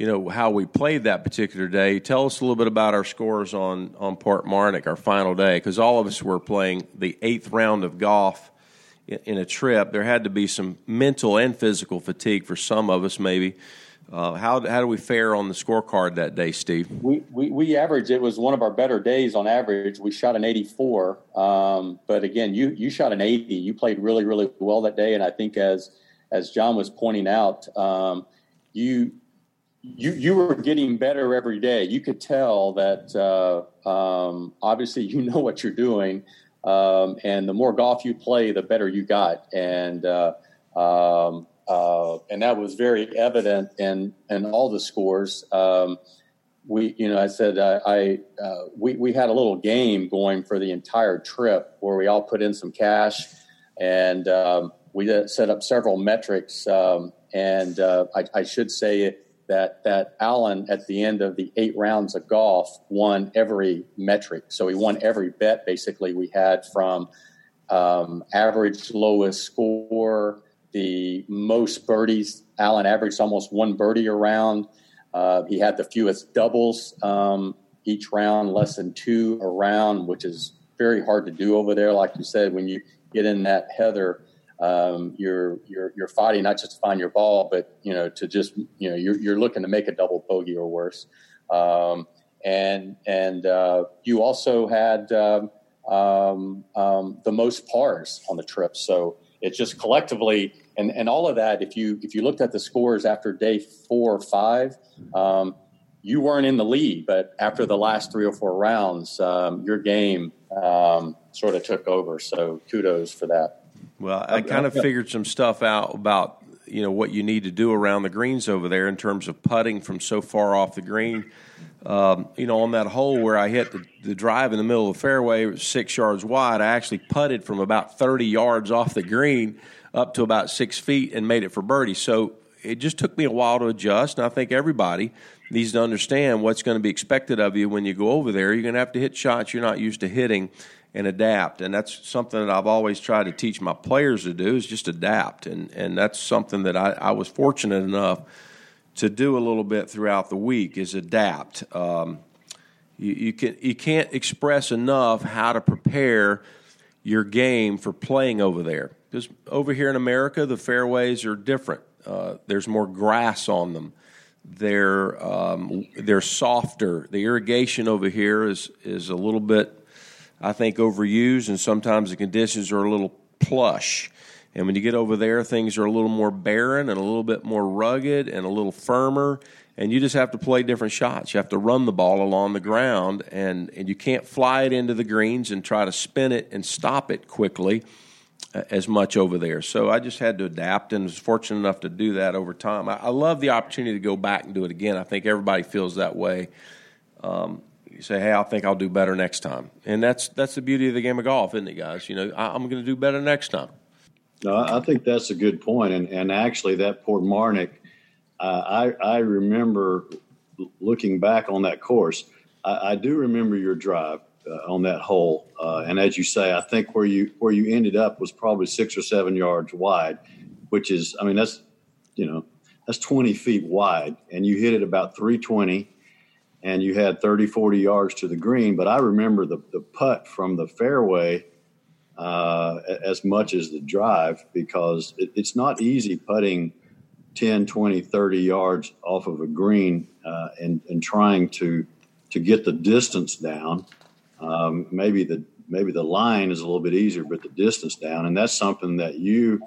Speaker 3: you know how we played that particular day. Tell us a little bit about our scores on on Portmarnock, our final day, because all of us were playing the eighth round of golf in, in, a trip. There had to be some mental and physical fatigue for some of us, maybe. Uh, how how do we fare on the scorecard that day, Steve?
Speaker 5: We, we we averaged. It was one of our better days on average. We shot an 84, um, but again, you you shot an 80. You played really really well that day, and I think as as John was pointing out, um, you you you were getting better every day. You could tell that uh, um, obviously you know what you're doing, um, and the more golf you play, the better you got. And uh, um, uh, and that was very evident in in all the scores. Um, we, you know, I said I, I uh, we we had a little game going for the entire trip where we all put in some cash, and um, we set up several metrics. Um, and uh, I, I, should say that that Allen at the end of the eight rounds of golf won every metric. So he won every bet basically we had from um, average lowest score the most birdies. Allen averaged almost one birdie around. Uh, he had the fewest doubles um, each round, less than two around, which is very hard to do over there. Like you said, when you get in that heather, um, you're you're you're fighting not just to find your ball, but you know to just you know you're you're looking to make a double bogey or worse. Um, and and uh, you also had um, um, um the most pars on the trip, so it's just collectively and and all of that. If you if you looked at the scores after day four or five, um, you weren't in the lead, but after the last three or four rounds, your game sort of took over. So kudos for that.
Speaker 3: Well, I kind of figured some stuff out about you know what you need to do around the greens over there in terms of putting from so far off the green. Um, you know, on that hole where I hit the, the drive in the middle of the fairway, six yards wide, I actually putted from about 30 yards off the green up to about six feet and made it for birdie. So it just took me a while to adjust, and I think everybody needs to understand what's going to be expected of you when you go over there. You're going to have to hit shots you're not used to hitting and adapt. And that's something that I've always tried to teach my players to do is just adapt. And, and that's something that I, I was fortunate enough to do a little bit throughout the week is adapt. Um, you, you, can, you can't express enough how to prepare your game for playing over there. Because over here in America, the fairways are different. Uh, there's more grass on them. They're um, they're softer. The irrigation over here is is a little bit, I think, overused, and sometimes the conditions are a little plush. And when you get over there, things are a little more barren and a little bit more rugged and a little firmer. And you just have to play different shots. You have to run the ball along the ground, and, and you can't fly it into the greens and try to spin it and stop it quickly as much over there. So I just had to adapt and was fortunate enough to do that over time. I, I love the opportunity to go back and do it again. I think everybody feels that way. Um, you say, "Hey, I think I'll do better next time," and that's that's the beauty of the game of golf, isn't it, guys? You know, I, am going to do better next time.
Speaker 4: No, I think that's a good point, and and actually, that Portmarnock, uh, I I remember looking back on that course. I, I do remember your drive uh, on that hole. Uh, and as you say, I think where you where you ended up was probably six or seven yards wide, which is, I mean, that's you know that's 20 feet wide, and you hit it about 320, and you had 30, 40 yards to the green. But I remember the the putt from the fairway. Uh, as much as the drive because it, it's not easy putting 10, 20, 30 yards off of a green uh, and, and trying to to get the distance down um, maybe the maybe the line is a little bit easier, but the distance down, and that's something that you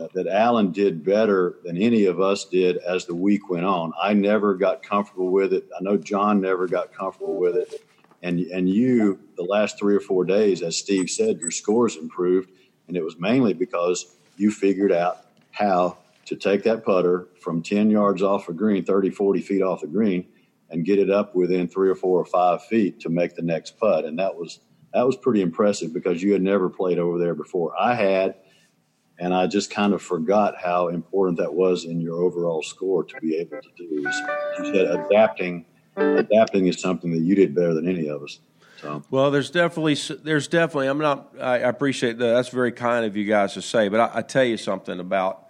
Speaker 4: uh, that Allen did better than any of us did as the week went on. I never got comfortable with it. I know John never got comfortable with it, and and you the last three or four days, as Steve said, your scores improved, and it was mainly because you figured out how to take that putter from 10 yards off a green, 30, 40 feet off the green, and get it up within three or four or five feet to make the next putt. And that was that was pretty impressive because you had never played over there before. I had, and I just kind of forgot how important that was in your overall score to be able to do. You said adapting, adapting is something that you did better than any of us. So.
Speaker 3: Well, there's definitely, there's definitely. I'm not. I appreciate that. That's very kind of you guys to say. But I, I tell you something about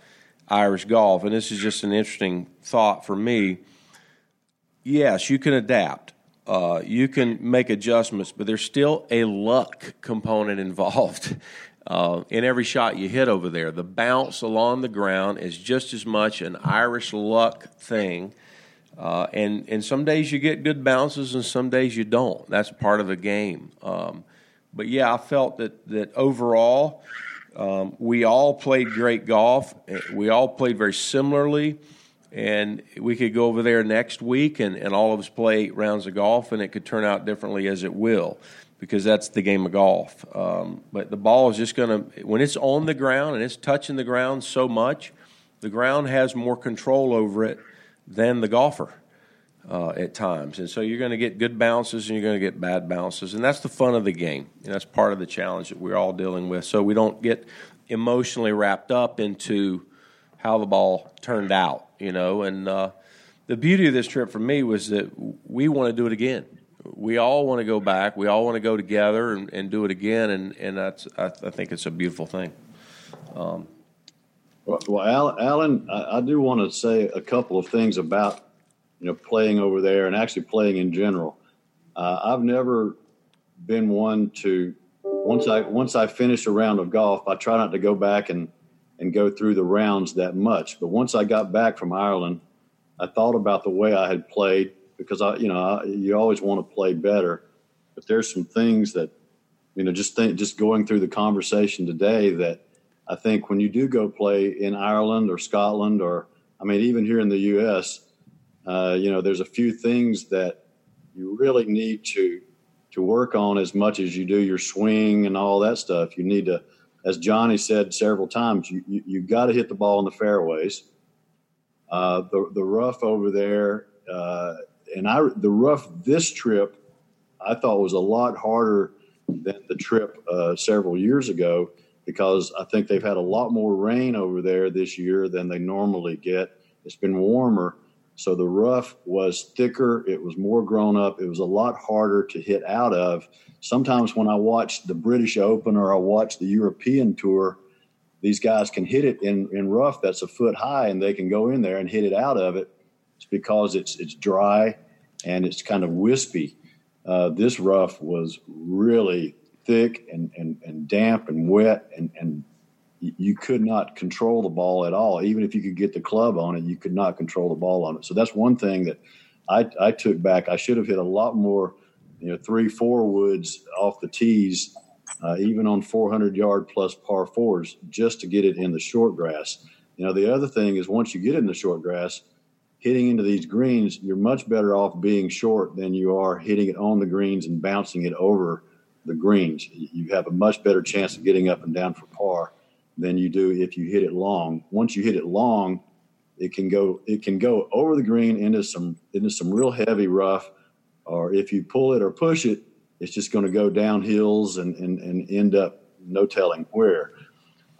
Speaker 3: Irish golf, and this is just an interesting thought for me yes, you can adapt. Uh, you can make adjustments, but there's still a luck component involved. Uh, in every shot you hit over there. The bounce along the ground is just as much an Irish luck thing. Uh, and and some days you get good bounces, and some days you don't. That's part of the game. Um, but yeah, I felt that that overall, um, we all played great golf. We all played very similarly, and we could go over there next week and, and all of us play rounds of golf, and it could turn out differently as it will because that's the game of golf. Um, but the ball is just going to, when it's on the ground and it's touching the ground so much, the ground has more control over it than the golfer. Uh, at times, and so you're going to get good bounces and you're going to get bad bounces, and that's the fun of the game. And that's part of the challenge that we're all dealing with. So we don't get emotionally wrapped up into how the ball turned out, you know. And uh, the beauty of this trip for me was that we want to do it again we all want to go back. We all want to go together and, and do it again, and, and that's I, I think it's a beautiful thing. Um,
Speaker 4: well, well, Allen, I, I, do want to say a couple of things about you know playing over there and actually playing in general. Uh, I've never been one to once I once I finish a round of golf, I try not to go back and and go through the rounds that much. But once I got back from Ireland, I thought about the way I had played because I, you know, I, you always want to play better. But there's some things that, you know, just think, just going through the conversation today that I think when you do go play in Ireland or Scotland or, I mean, even here in the U.S., uh, you know, there's a few things that you really need to to work on as much as you do your swing and all that stuff. You need to, as Johnny said several times, you you, you got to hit the ball in the fairways. Uh, the the rough over there uh, and I the rough this trip I thought was a lot harder than the trip uh, several years ago because I think they've had a lot more rain over there this year than they normally get. It's been warmer, so the rough was thicker. It was more grown up. It was a lot harder to hit out of. Sometimes when I watch the British Open or I watch the European Tour, these guys can hit it in, in rough that's a foot high and they can go in there and hit it out of it. It's because it's it's dry and it's kind of wispy. Uh, this rough was really thick and, and, and damp and wet, and, and you could not control the ball at all. Even if you could get the club on it, you could not control the ball on it. So that's one thing that I, I took back. I should have hit a lot more, you know, three, four woods off the tees, uh, even on 400 yard plus par fours, just to get it in the short grass. You know, the other thing is once you get in the short grass, hitting into these greens, you're much better off being short than you are hitting it on the greens and bouncing it over the greens. You have a much better chance of getting up and down for par than you do if you hit it long. Once you hit it long, it can go it can go over the green into some into some real heavy rough, or if you pull it or push it, it's just going to go down hills and, and, and end up no telling where.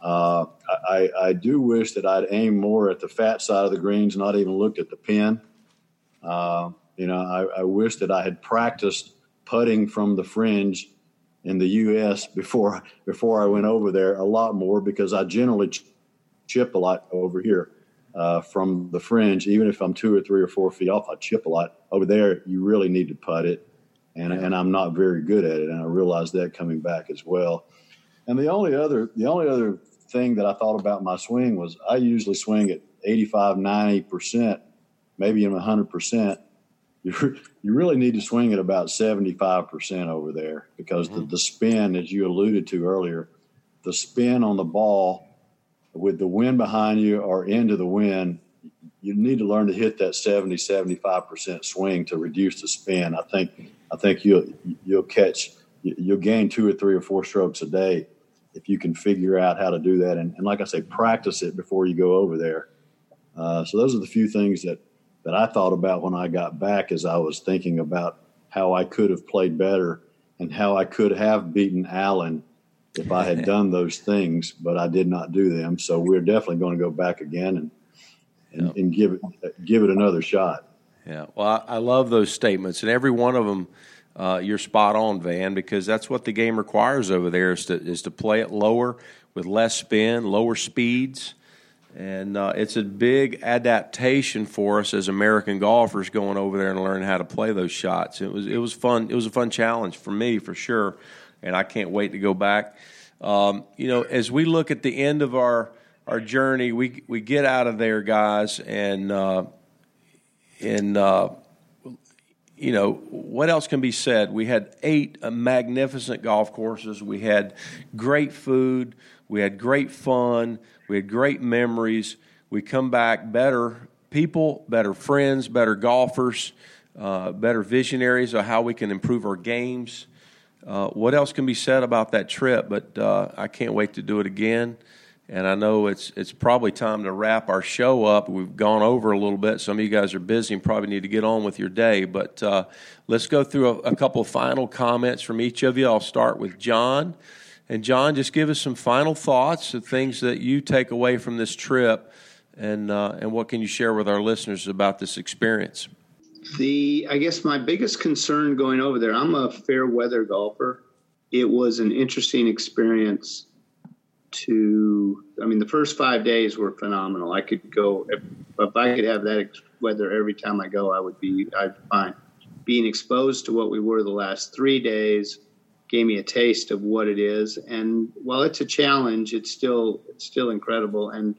Speaker 4: Uh, I, I, do wish that I'd aimed more at the fat side of the greens, not even looked at the pin. Uh, you know, I, I, wish that I had practiced putting from the fringe in the U.S. before before I went over there a lot more because I generally chip a lot over here uh, from the fringe. Even if I'm two or three or four feet off, I chip a lot. Over there, you really need to putt it, and and I'm not very good at it, and I realized that coming back as well. And the only other the only other thing that I thought about my swing was I usually swing at 85, 90%, maybe even 100%. You, you really need to swing at about 75% over there because mm-hmm. the, the spin, as you alluded to earlier, the spin on the ball with the wind behind you or into the wind, you need to learn to hit that 70, 75% swing to reduce the spin. I think, I think you'll, you'll catch, you'll gain two or three or four strokes a day if you can figure out how to do that and, and like I say, practice it before you go over there. Uh, so those are the few things that that I thought about when I got back as I was thinking about how I could have played better and how I could have beaten Allen if I had done those things, but I did not do them. So we're definitely going to go back again and and, yep. and give it give it another shot.
Speaker 3: Yeah, well, I, I love those statements, and every one of them uh, you're spot on, Van, because that's what the game requires over there is to is to play it lower with less spin, lower speeds, and uh, it's a big adaptation for us as American golfers going over there and learning how to play those shots. It was it was fun. It was a fun challenge for me for sure, and I can't wait to go back. Um, you know, as we look at the end of our our journey, we we get out of there, guys, and uh, and uh, you know what else can be said? We had eight magnificent golf courses. We had great food. We had great fun. We had great memories. We come back better people, better friends, better golfers, uh, better visionaries of how we can improve our games. Uh, what else can be said about that trip? But uh, I can't wait to do it again. And I know it's it's probably time to wrap our show up. We've gone over a little bit. Some of you guys are busy and probably need to get on with your day. But uh, let's go through a, a couple final comments from each of you. I'll start with John. And John, just give us some final thoughts of things that you take away from this trip, and uh, and what can you share with our listeners about this experience?
Speaker 6: The I guess my biggest concern going over there, I'm a fair weather golfer. It was an interesting experience to I mean the first 5 days were phenomenal. I could go if, if I could have that weather every time I go, I would be I'd fine. Being exposed to what we were the last 3 days gave me a taste of what it is and while it's a challenge, it's still it's still incredible and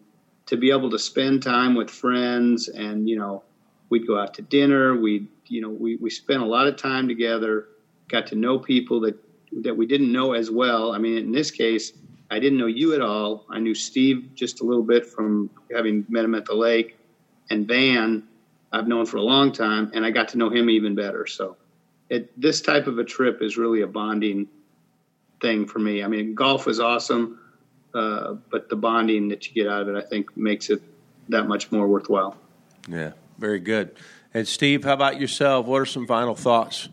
Speaker 6: to be able to spend time with friends and you know we'd go out to dinner. we'd you know, we, we spent a lot of time together, got to know people that, that we didn't know as well. I mean, in this case, I didn't know you at all. I knew Steve just a little bit from having met him at the lake, and Van, I've known for a long time, and I got to know him even better. So, it, this type of a trip is really a bonding thing for me. I mean, golf was awesome, uh, but the bonding that you get out of it, I think, makes it that much more worthwhile.
Speaker 3: Yeah, very good. And Steve, how about yourself? What are some final thoughts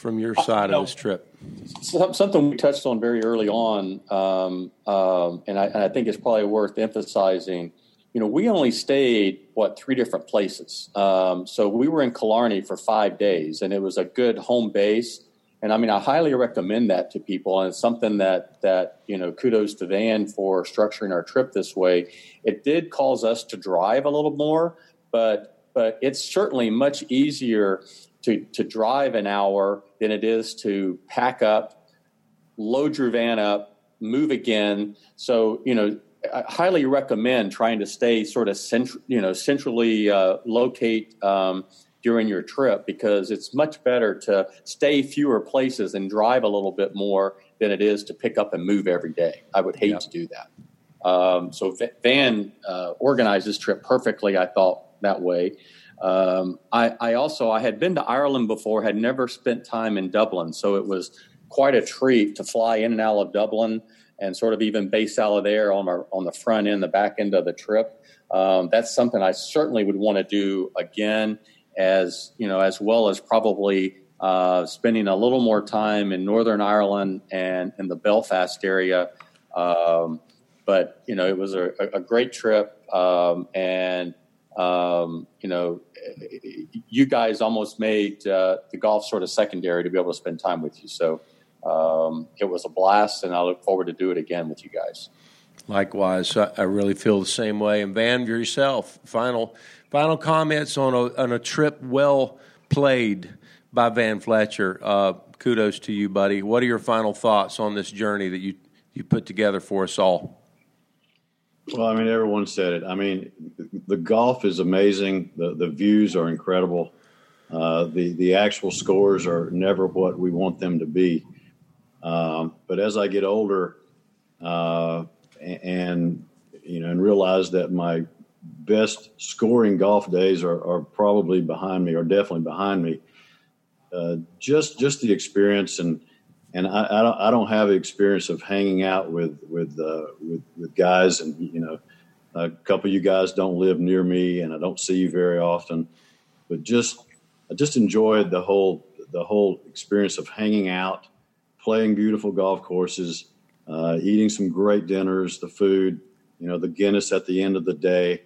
Speaker 3: from your side of this trip?
Speaker 5: Something we touched on very early on, um, um, and, I, and, I, think it's probably worth emphasizing. You know, we only stayed what three different places. Um, so we were in Killarney for five days, and it was a good home base. And I mean, I highly recommend that to people, and it's something that that you know, kudos to Van for structuring our trip this way. It did cause us to drive a little more, but but it's certainly much easier to, to drive an hour than it is to pack up, load your van up, move again. So, you know, I highly recommend trying to stay sort of central, you know, centrally uh, locate um, during your trip because it's much better to stay fewer places and drive a little bit more than it is to pick up and move every day. I would hate to do that. Um, so Van uh, organized this trip perfectly, I thought, that way. Um, I, I, also I had been to Ireland before, had never spent time in Dublin, so it was quite a treat to fly in and out of Dublin and sort of even base out of there on our on the front end, the back end of the trip. Um, that's something I certainly would want to do again, as you know, as well as probably uh, spending a little more time in Northern Ireland and in the Belfast area. Um, but you know, it was a, a great trip, um, and um, you know, you guys almost made uh, the golf sort of secondary to be able to spend time with you. So um, it was a blast, and I look forward to do it again with you guys.
Speaker 3: Likewise, I really feel the same way. And Van, yourself, final final comments on a on a trip well played by Van Fletcher. Uh, kudos to you, buddy. What are your final thoughts on this journey that you you put together for us all?
Speaker 4: Well, I mean, everyone said it. I mean, the golf is amazing. The the views are incredible. Uh, the the actual scores are never what we want them to be. Um, but as I get older, uh, and you know, and realize that my best scoring golf days are, are probably behind me, or definitely behind me. Uh, just just the experience and and I, I, don't I don't have experience of hanging out with with uh, with, with guys, and you know, a couple of you guys don't live near me, and I don't see you very often. But just I just enjoyed the whole the whole experience of hanging out, playing beautiful golf courses, uh, eating some great dinners, the food, you know, the Guinness at the end of the day.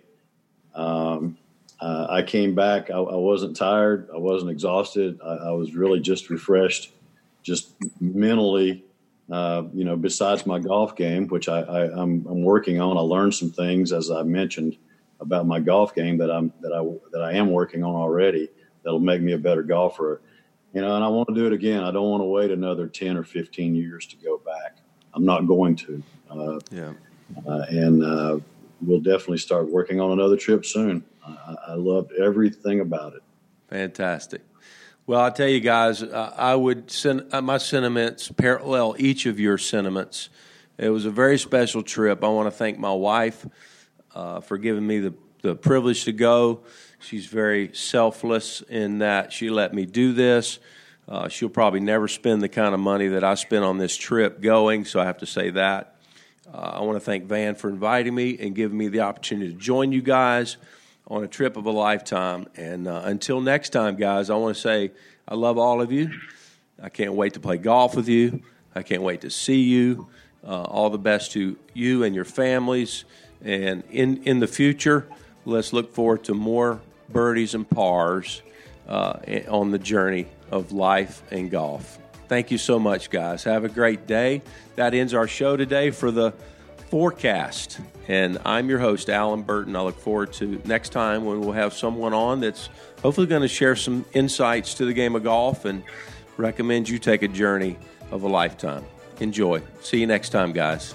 Speaker 4: Um, uh, I came back. I, I, wasn't tired. I wasn't exhausted. I, I was really just refreshed just mentally, uh, you know, besides my golf game, which I, I, am working on, I learned some things as I mentioned about my golf game that I'm that I that I am working on already. That'll make me a better golfer. You know, and I want to do it again. I don't want to wait another ten or fifteen years to go back. I'm not going to. Uh,
Speaker 3: Yeah.
Speaker 4: uh, and uh, we'll definitely start working on another trip soon. I, I loved everything about it.
Speaker 3: Fantastic. Well, I tell you guys, uh, I would send uh, my sentiments parallel each of your sentiments. It was a very special trip. I want to thank my wife uh, for giving me the, the privilege to go. She's very selfless in that she let me do this. Uh, she'll probably never spend the kind of money that I spent on this trip going, so I have to say that. Uh, I want to thank Van for inviting me and giving me the opportunity to join you guys on a trip of a lifetime. And uh, until next time, guys, I want to say I love all of you. I can't wait to play golf with you. I can't wait to see you. Uh, all the best to you and your families. And in, in the future, let's look forward to more birdies and pars uh, on the journey of life and golf. Thank you so much, guys. Have a great day. That ends our show today for the FORE! Cast. And I'm your host, Allen Burton. I look forward to next time when we'll have someone on that's hopefully going to share some insights to the game of golf and recommend you take a journey of a lifetime. Enjoy. See you next time, guys.